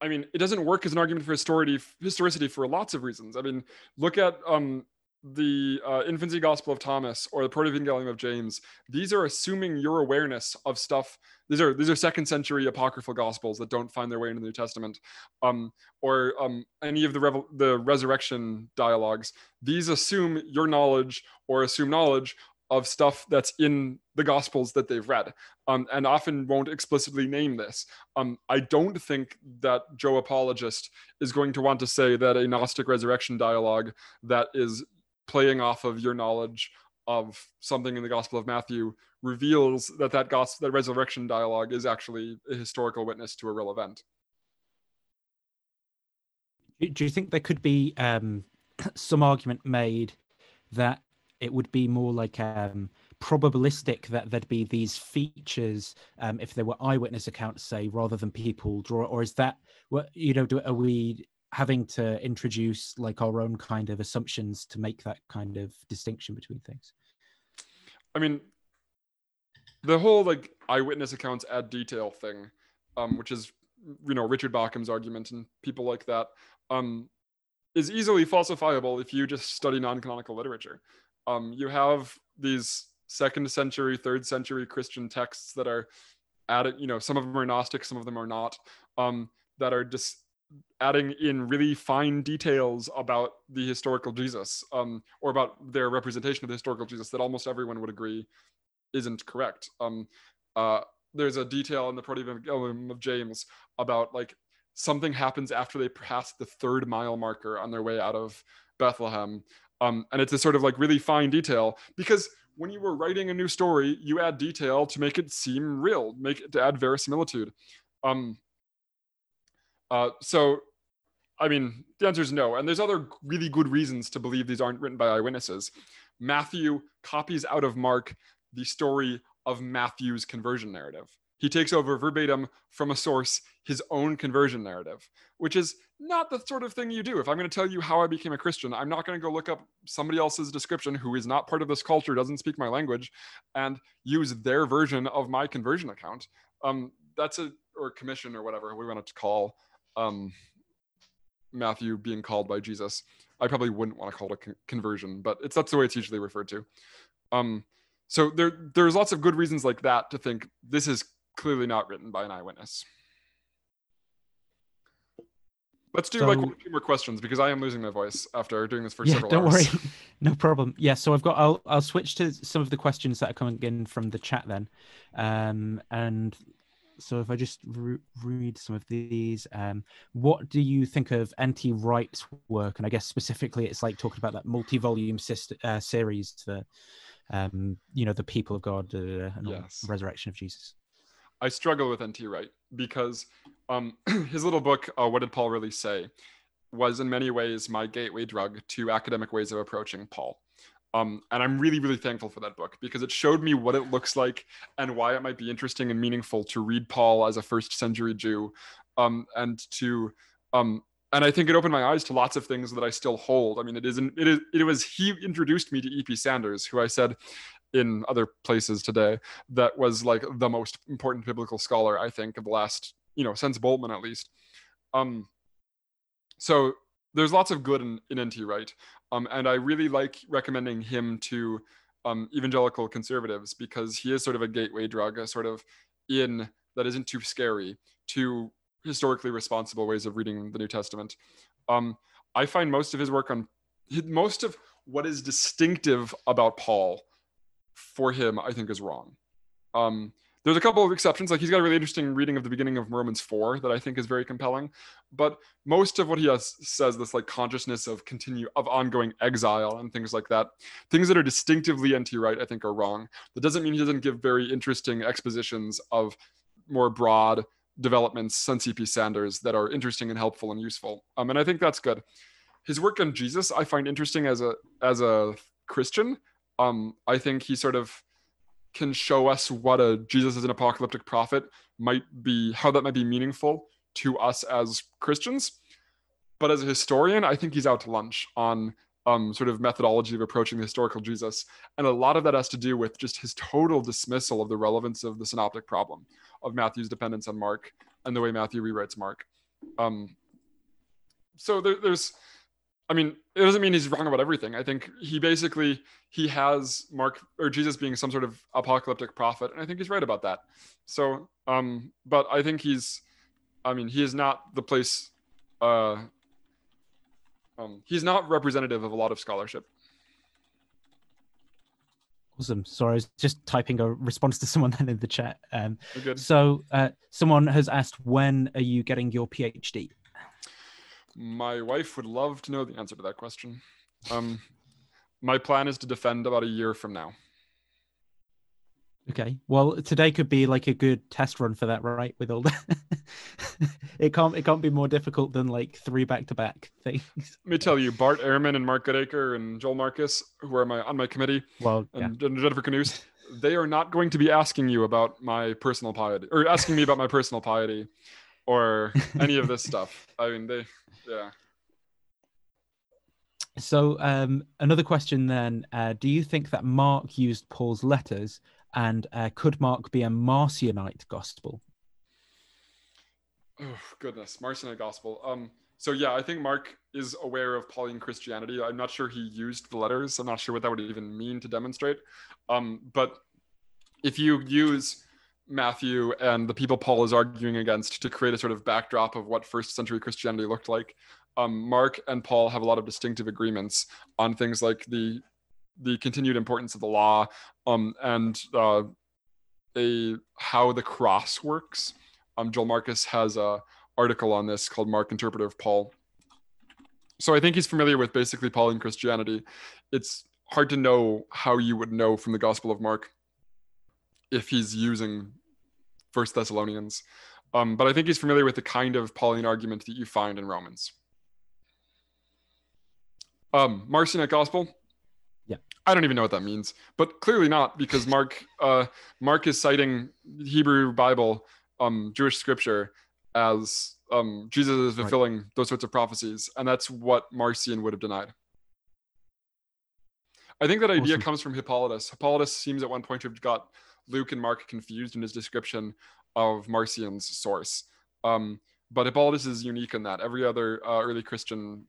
I mean, it doesn't work as an argument for historicity, historicity for lots of reasons. I mean, look at um, the uh, Infancy Gospel of Thomas or the Protevangelium of James. These are assuming your awareness of stuff. These are these are second century apocryphal gospels that don't find their way into the New Testament, um, or um, any of the revel- the resurrection dialogues. These assume your knowledge or assume knowledge of stuff that's in the gospels that they've read um, and often won't explicitly name this. Um, i don't think that joe apologist is going to want to say that a gnostic resurrection dialogue that is playing off of your knowledge of something in the gospel of matthew reveals that that gospel that resurrection dialogue is actually a historical witness to a real event. Do you think there could be um, *clears throat* some argument made that it would be more like um, probabilistic that there'd be these features um, if there were eyewitness accounts, say, rather than people draw, or is that what you know? Do, are we having to introduce like our own kind of assumptions to make that kind of distinction between things? I mean, the whole like eyewitness accounts add detail thing, um, which is you know Richard Bauckham's argument and people like that, um, is easily falsifiable if you just study non-canonical literature um, you have these second century, third century Christian texts that are added, you know, some of them are Gnostic, some of them are not, um, that are just adding in really fine details about the historical Jesus um, or about their representation of the historical Jesus that almost everyone would agree isn't correct. Um, uh, there's a detail in the Protevangelium of James about like something happens after they pass the third mile marker on their way out of Bethlehem um, and it's a sort of like really fine detail because when you were writing a new story, you add detail to make it seem real, make it to add verisimilitude. Um, uh, so, I mean, the answer is no. And there's other really good reasons to believe these aren't written by eyewitnesses. Matthew copies out of Mark the story of Matthew's conversion narrative. He takes over verbatim from a source his own conversion narrative, which is not the sort of thing you do. If I'm going to tell you how I became a Christian, I'm not going to go look up somebody else's description who is not part of this culture, doesn't speak my language, and use their version of my conversion account. Um, that's a or commission or whatever we want to call um, Matthew being called by Jesus. I probably wouldn't want to call it a con- conversion, but it's that's the way it's usually referred to. Um, so there there's lots of good reasons like that to think this is clearly not written by an eyewitness. Let's do so, like or two more questions because I am losing my voice after doing this for yeah, several don't hours. worry, *laughs* no problem. Yeah, so I've got. I'll I'll switch to some of the questions that are coming in from the chat then, um, and so if I just re- read some of these, um, what do you think of N.T. Wright's work? And I guess specifically, it's like talking about that multi-volume uh, series, the, um, you know, the people of God uh, and yes. resurrection of Jesus. I struggle with N.T. Wright because um, *clears throat* his little book, uh, What Did Paul Really Say, was in many ways my gateway drug to academic ways of approaching Paul. Um, and I'm really, really thankful for that book because it showed me what it looks like and why it might be interesting and meaningful to read Paul as a first century Jew. Um, and to um, and I think it opened my eyes to lots of things that I still hold. I mean, it isn't it is it was he introduced me to E.P. Sanders, who I said in other places today that was like the most important biblical scholar I think of the last, you know, since Bultmann at least. Um, so there's lots of good in, in N.T. Wright. Um, and I really like recommending him to um, evangelical conservatives because he is sort of a gateway drug, a sort of in that isn't too scary to historically responsible ways of reading the New Testament. Um, I find most of his work on most of what is distinctive about Paul for him, I think, is wrong. Um, there's a couple of exceptions. Like he's got a really interesting reading of the beginning of Romans 4 that I think is very compelling. But most of what he has, says, this like consciousness of continue of ongoing exile and things like that, things that are distinctively N.T. Wright, I think, are wrong. That doesn't mean he doesn't give very interesting expositions of more broad developments since E.P. Sanders that are interesting and helpful and useful. Um, and I think that's good. His work on Jesus I find interesting as a as a Christian. Um, I think he sort of can show us what a Jesus as an apocalyptic prophet might be, how that might be meaningful to us as Christians. But as a historian, I think he's out to lunch on um, sort of methodology of approaching the historical Jesus. And a lot of that has to do with just his total dismissal of the relevance of the synoptic problem of Matthew's dependence on Mark and the way Matthew rewrites Mark. Um, so there, there's I mean, it doesn't mean he's wrong about everything. I think he basically he has Mark or Jesus being some sort of apocalyptic prophet, and I think he's right about that. So, um, but I think he's, I mean, he is not the place. Uh, um, he's not representative of a lot of scholarship. Awesome. Sorry, I was just typing a response to someone *laughs* then in the chat. Um, so, uh, someone has asked, when are you getting your PhD? My wife would love to know the answer to that question. Um, my plan is to defend about a year from now. Okay. Well, today could be like a good test run for that, right? With all that, *laughs* it can't it can't be more difficult than like three back to back things. Let me tell you, Bart Ehrman and Mark Goodacre and Joel Marcus, who are my on my committee, well, and yeah. Jennifer Knust, they are not going to be asking you about my personal piety or asking me about my personal piety or *laughs* any of this stuff. I mean, they yeah. So um, another question then: uh, Do you think that Mark used Paul's letters, and uh, could Mark be a Marcionite gospel? Oh goodness, Marcionite gospel. Um, so yeah, I think Mark is aware of Pauline Christianity. I'm not sure he used the letters. I'm not sure what that would even mean to demonstrate. Um, but if you use Matthew and the people Paul is arguing against to create a sort of backdrop of what first century Christianity looked like. Um, Mark and Paul have a lot of distinctive agreements on things like the the continued importance of the law um, and uh, a how the cross works. Um, Joel Marcus has a article on this called Mark Interpreter of Paul. So I think he's familiar with basically Pauline Christianity. It's hard to know how you would know from the Gospel of Mark if he's using First Thessalonians. Um, but I think he's familiar with the kind of Pauline argument that you find in Romans. Um, Marcionite Gospel. Yeah. I don't even know what that means, but clearly not because *laughs* Mark uh, Mark is citing Hebrew Bible, um, Jewish scripture as um, Jesus is fulfilling right. those sorts of prophecies, and that's what Marcion would have denied. I think that idea awesome. comes from Hippolytus. Hippolytus seems at one point to have got Luke and Mark confused in his description of Marcion's source. Um, but Hippolytus is unique in that. Every other uh, early Christian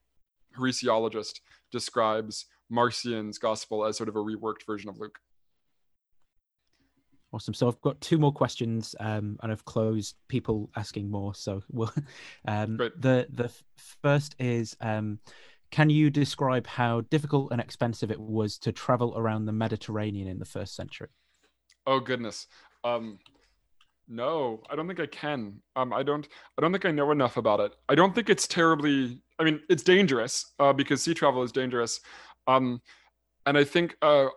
heresiologist describes Marcion's gospel as sort of a reworked version of Luke. Awesome. So I've got two more questions, um, and I've closed people asking more. So we'll. *laughs* Um, the the first is, um, can you describe how difficult and expensive it was to travel around the Mediterranean in the first century? Oh goodness. Um, no, I don't think I can. Um, I don't. I don't think I know enough about it. I don't think it's terribly. I mean, it's dangerous uh, because sea travel is dangerous. Um, and I think uh,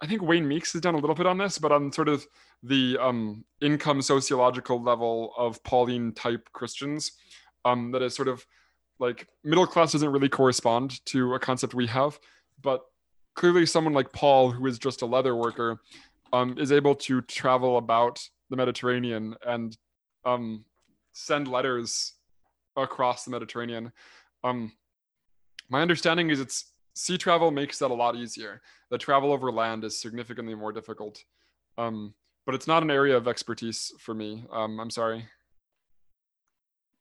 I think Wayne Meeks has done a little bit on this, but on sort of the um, income sociological level of Pauline type Christians, um, that is sort of like middle class doesn't really correspond to a concept we have, but clearly someone like Paul, who is just a leather worker, um, is able to travel about the Mediterranean and um, send letters across the Mediterranean. Um, my understanding is it's sea travel makes that a lot easier. The travel over land is significantly more difficult. Um, but it's not an area of expertise for me. Um, I'm sorry.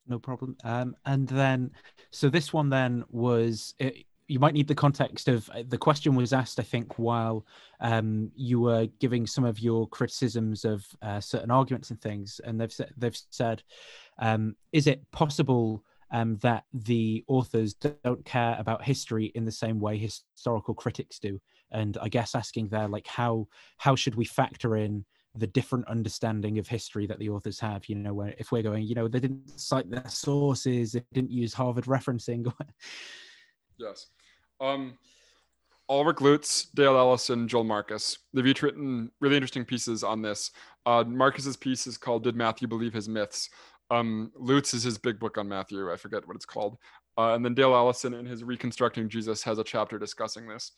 No problem. Um, and then, so this one then was it, you might need the context of uh, the question was asked, I think, while um, you were giving some of your criticisms of uh, certain arguments and things, and they've said, they've said, um, is it possible um, that the authors don't care about history in the same way historical critics do? And I guess asking there, like, how how should we factor in the different understanding of history that the authors have? You know, where if we're going, you know, they didn't cite their sources, they didn't use Harvard referencing. *laughs* yes. Um, Ulrich Luz, Dale Allison, Joel Marcus. They've each written really interesting pieces on this. Uh, Marcus's piece is called "Did Matthew Believe His Myths?" Um, Lutz is his big book on Matthew. I forget what it's called. Uh, and then Dale Allison, in his "Reconstructing Jesus," has a chapter discussing this.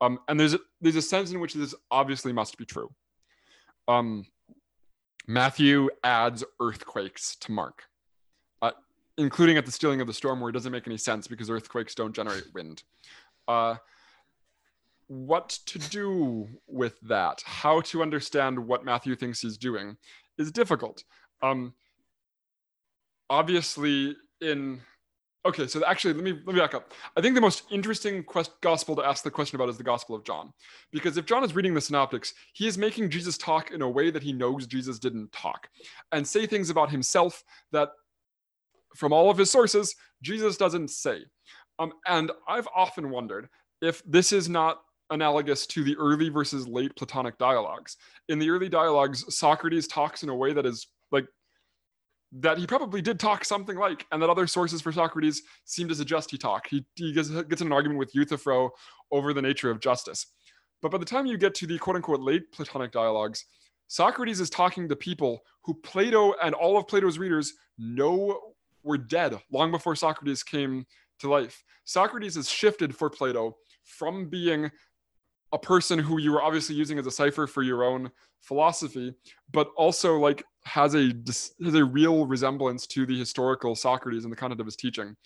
Um, and there's a, there's a sense in which this obviously must be true. Um, Matthew adds earthquakes to Mark, including at the stealing of the storm, where it doesn't make any sense because earthquakes don't generate wind. Uh, what to do with that, how to understand what Matthew thinks he's doing, is difficult. Um, obviously, in okay, so actually, let me let me back up. I think the most interesting quest, gospel to ask the question about is the Gospel of John, because if John is reading the Synoptics, he is making Jesus talk in a way that he knows Jesus didn't talk, and say things about himself that, from all of his sources, Jesus doesn't say. Um, and I've often wondered if this is not analogous to the early versus late Platonic dialogues. In the early dialogues, Socrates talks in a way that is like that he probably did talk something like, and that other sources for Socrates seem to suggest he talked. He, he gets, gets in an argument with Euthyphro over the nature of justice. But by the time you get to the quote unquote late Platonic dialogues, Socrates is talking to people who Plato and all of Plato's readers know were dead long before Socrates came to life. Socrates has shifted for Plato from being a person who you were obviously using as a cipher for your own philosophy, but also like has a has a real resemblance to the historical Socrates in the content of his teaching.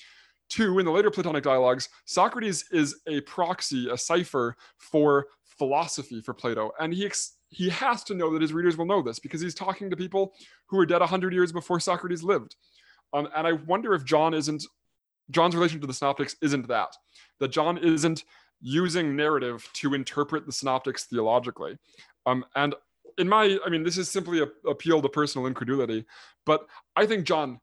Two, in the later Platonic dialogues, Socrates is a proxy, a cipher for philosophy for Plato, and he ex- he has to know that his readers will know this because he's talking to people who were dead hundred years before Socrates lived. Um, and I wonder if John isn't John's relation to the synoptics isn't that that John isn't using narrative to interpret the synoptics theologically. Um, and in my, I mean, this is simply a appeal to personal incredulity, but I think John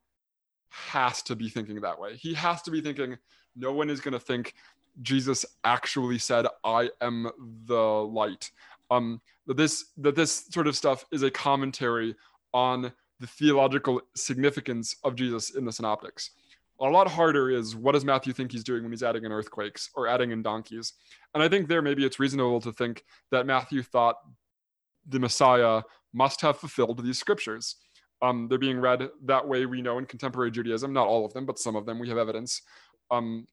has to be thinking that way. He has to be thinking, no one is going to think Jesus actually said, "I am the light." Um, that this that this sort of stuff is a commentary on the theological significance of Jesus in the synoptics. A lot harder is what does Matthew think he's doing when he's adding in earthquakes or adding in donkeys? And I think there maybe it's reasonable to think that Matthew thought the Messiah must have fulfilled these scriptures. Um, they're being read that way, we know in contemporary Judaism, not all of them, but some of them, we have evidence um,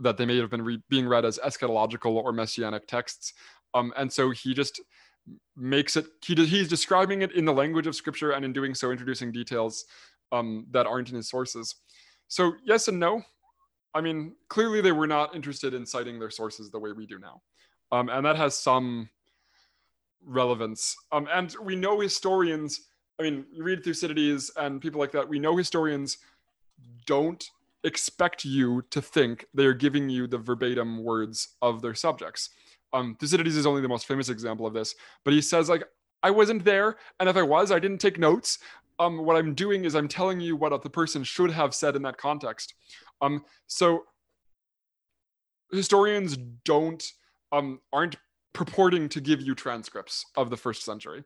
that they may have been re- being read as eschatological or messianic texts. Um, and so he just makes it, he, he's describing it in the language of scripture and in doing so, introducing details um, that aren't in his sources. So, yes and no. I mean, clearly they were not interested in citing their sources the way we do now. Um, and that has some relevance. Um, and we know historians, I mean, you read Thucydides and people like that, we know historians don't expect you to think they're giving you the verbatim words of their subjects. Um, Thucydides is only the most famous example of this, but he says, like, I wasn't there, and if I was, I didn't take notes. Um, what I'm doing is I'm telling you what the person should have said in that context. Um, so historians don't um, aren't purporting to give you transcripts of the first century.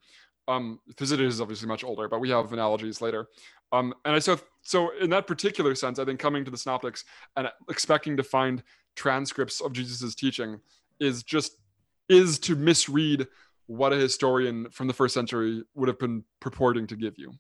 Um, Thucydides is obviously much older, but we have analogies later. Um, and I so so in that particular sense, I think coming to the Synoptics and expecting to find transcripts of Jesus's teaching is just is to misread what a historian from the first century would have been purporting to give you.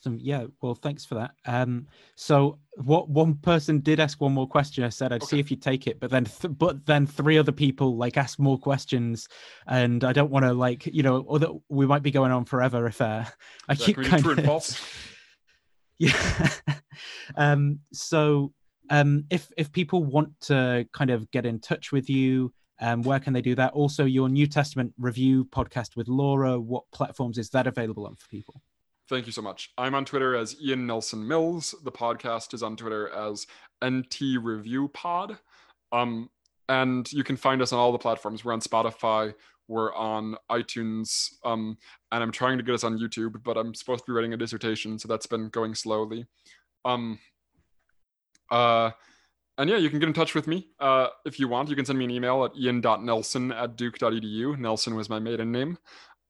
Awesome. Yeah. Well, thanks for that. Um, so what one person did ask one more question. I said I'd Okay. see if you take it, but then th- but then three other people like asked more questions, and I don't want to like you know, or that we might be going on forever if uh, *laughs* I Yeah, keep can we do kind true and of false? *laughs* yeah. *laughs* um, so um, if if people want to kind of get in touch with you, um, where can they do that? Also, your New Testament review podcast with Laura. What platforms is that available on for people? Thank you so much. I'm on Twitter as Ian Nelson Mills. The podcast is on Twitter as NT Review Pod. Um, and you can find us on all the platforms. We're on Spotify, we're on iTunes, um, and I'm trying to get us on YouTube, but I'm supposed to be writing a dissertation, so that's been going slowly. Um, uh, and yeah, you can get in touch with me uh, if you want. You can send me an email at ian.nelson at duke.edu. Nelson was my maiden name.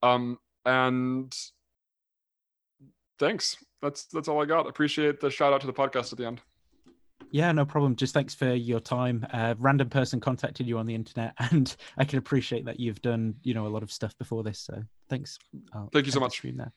Um, and thanks. That's that's all I got. Appreciate the shout out to the podcast at the end. Yeah, no problem. Just thanks for your time. Uh, random person contacted you on the internet, *laughs* and I can appreciate that you've done you know a lot of stuff before this. So thanks. I'll Thank you so much. stream there.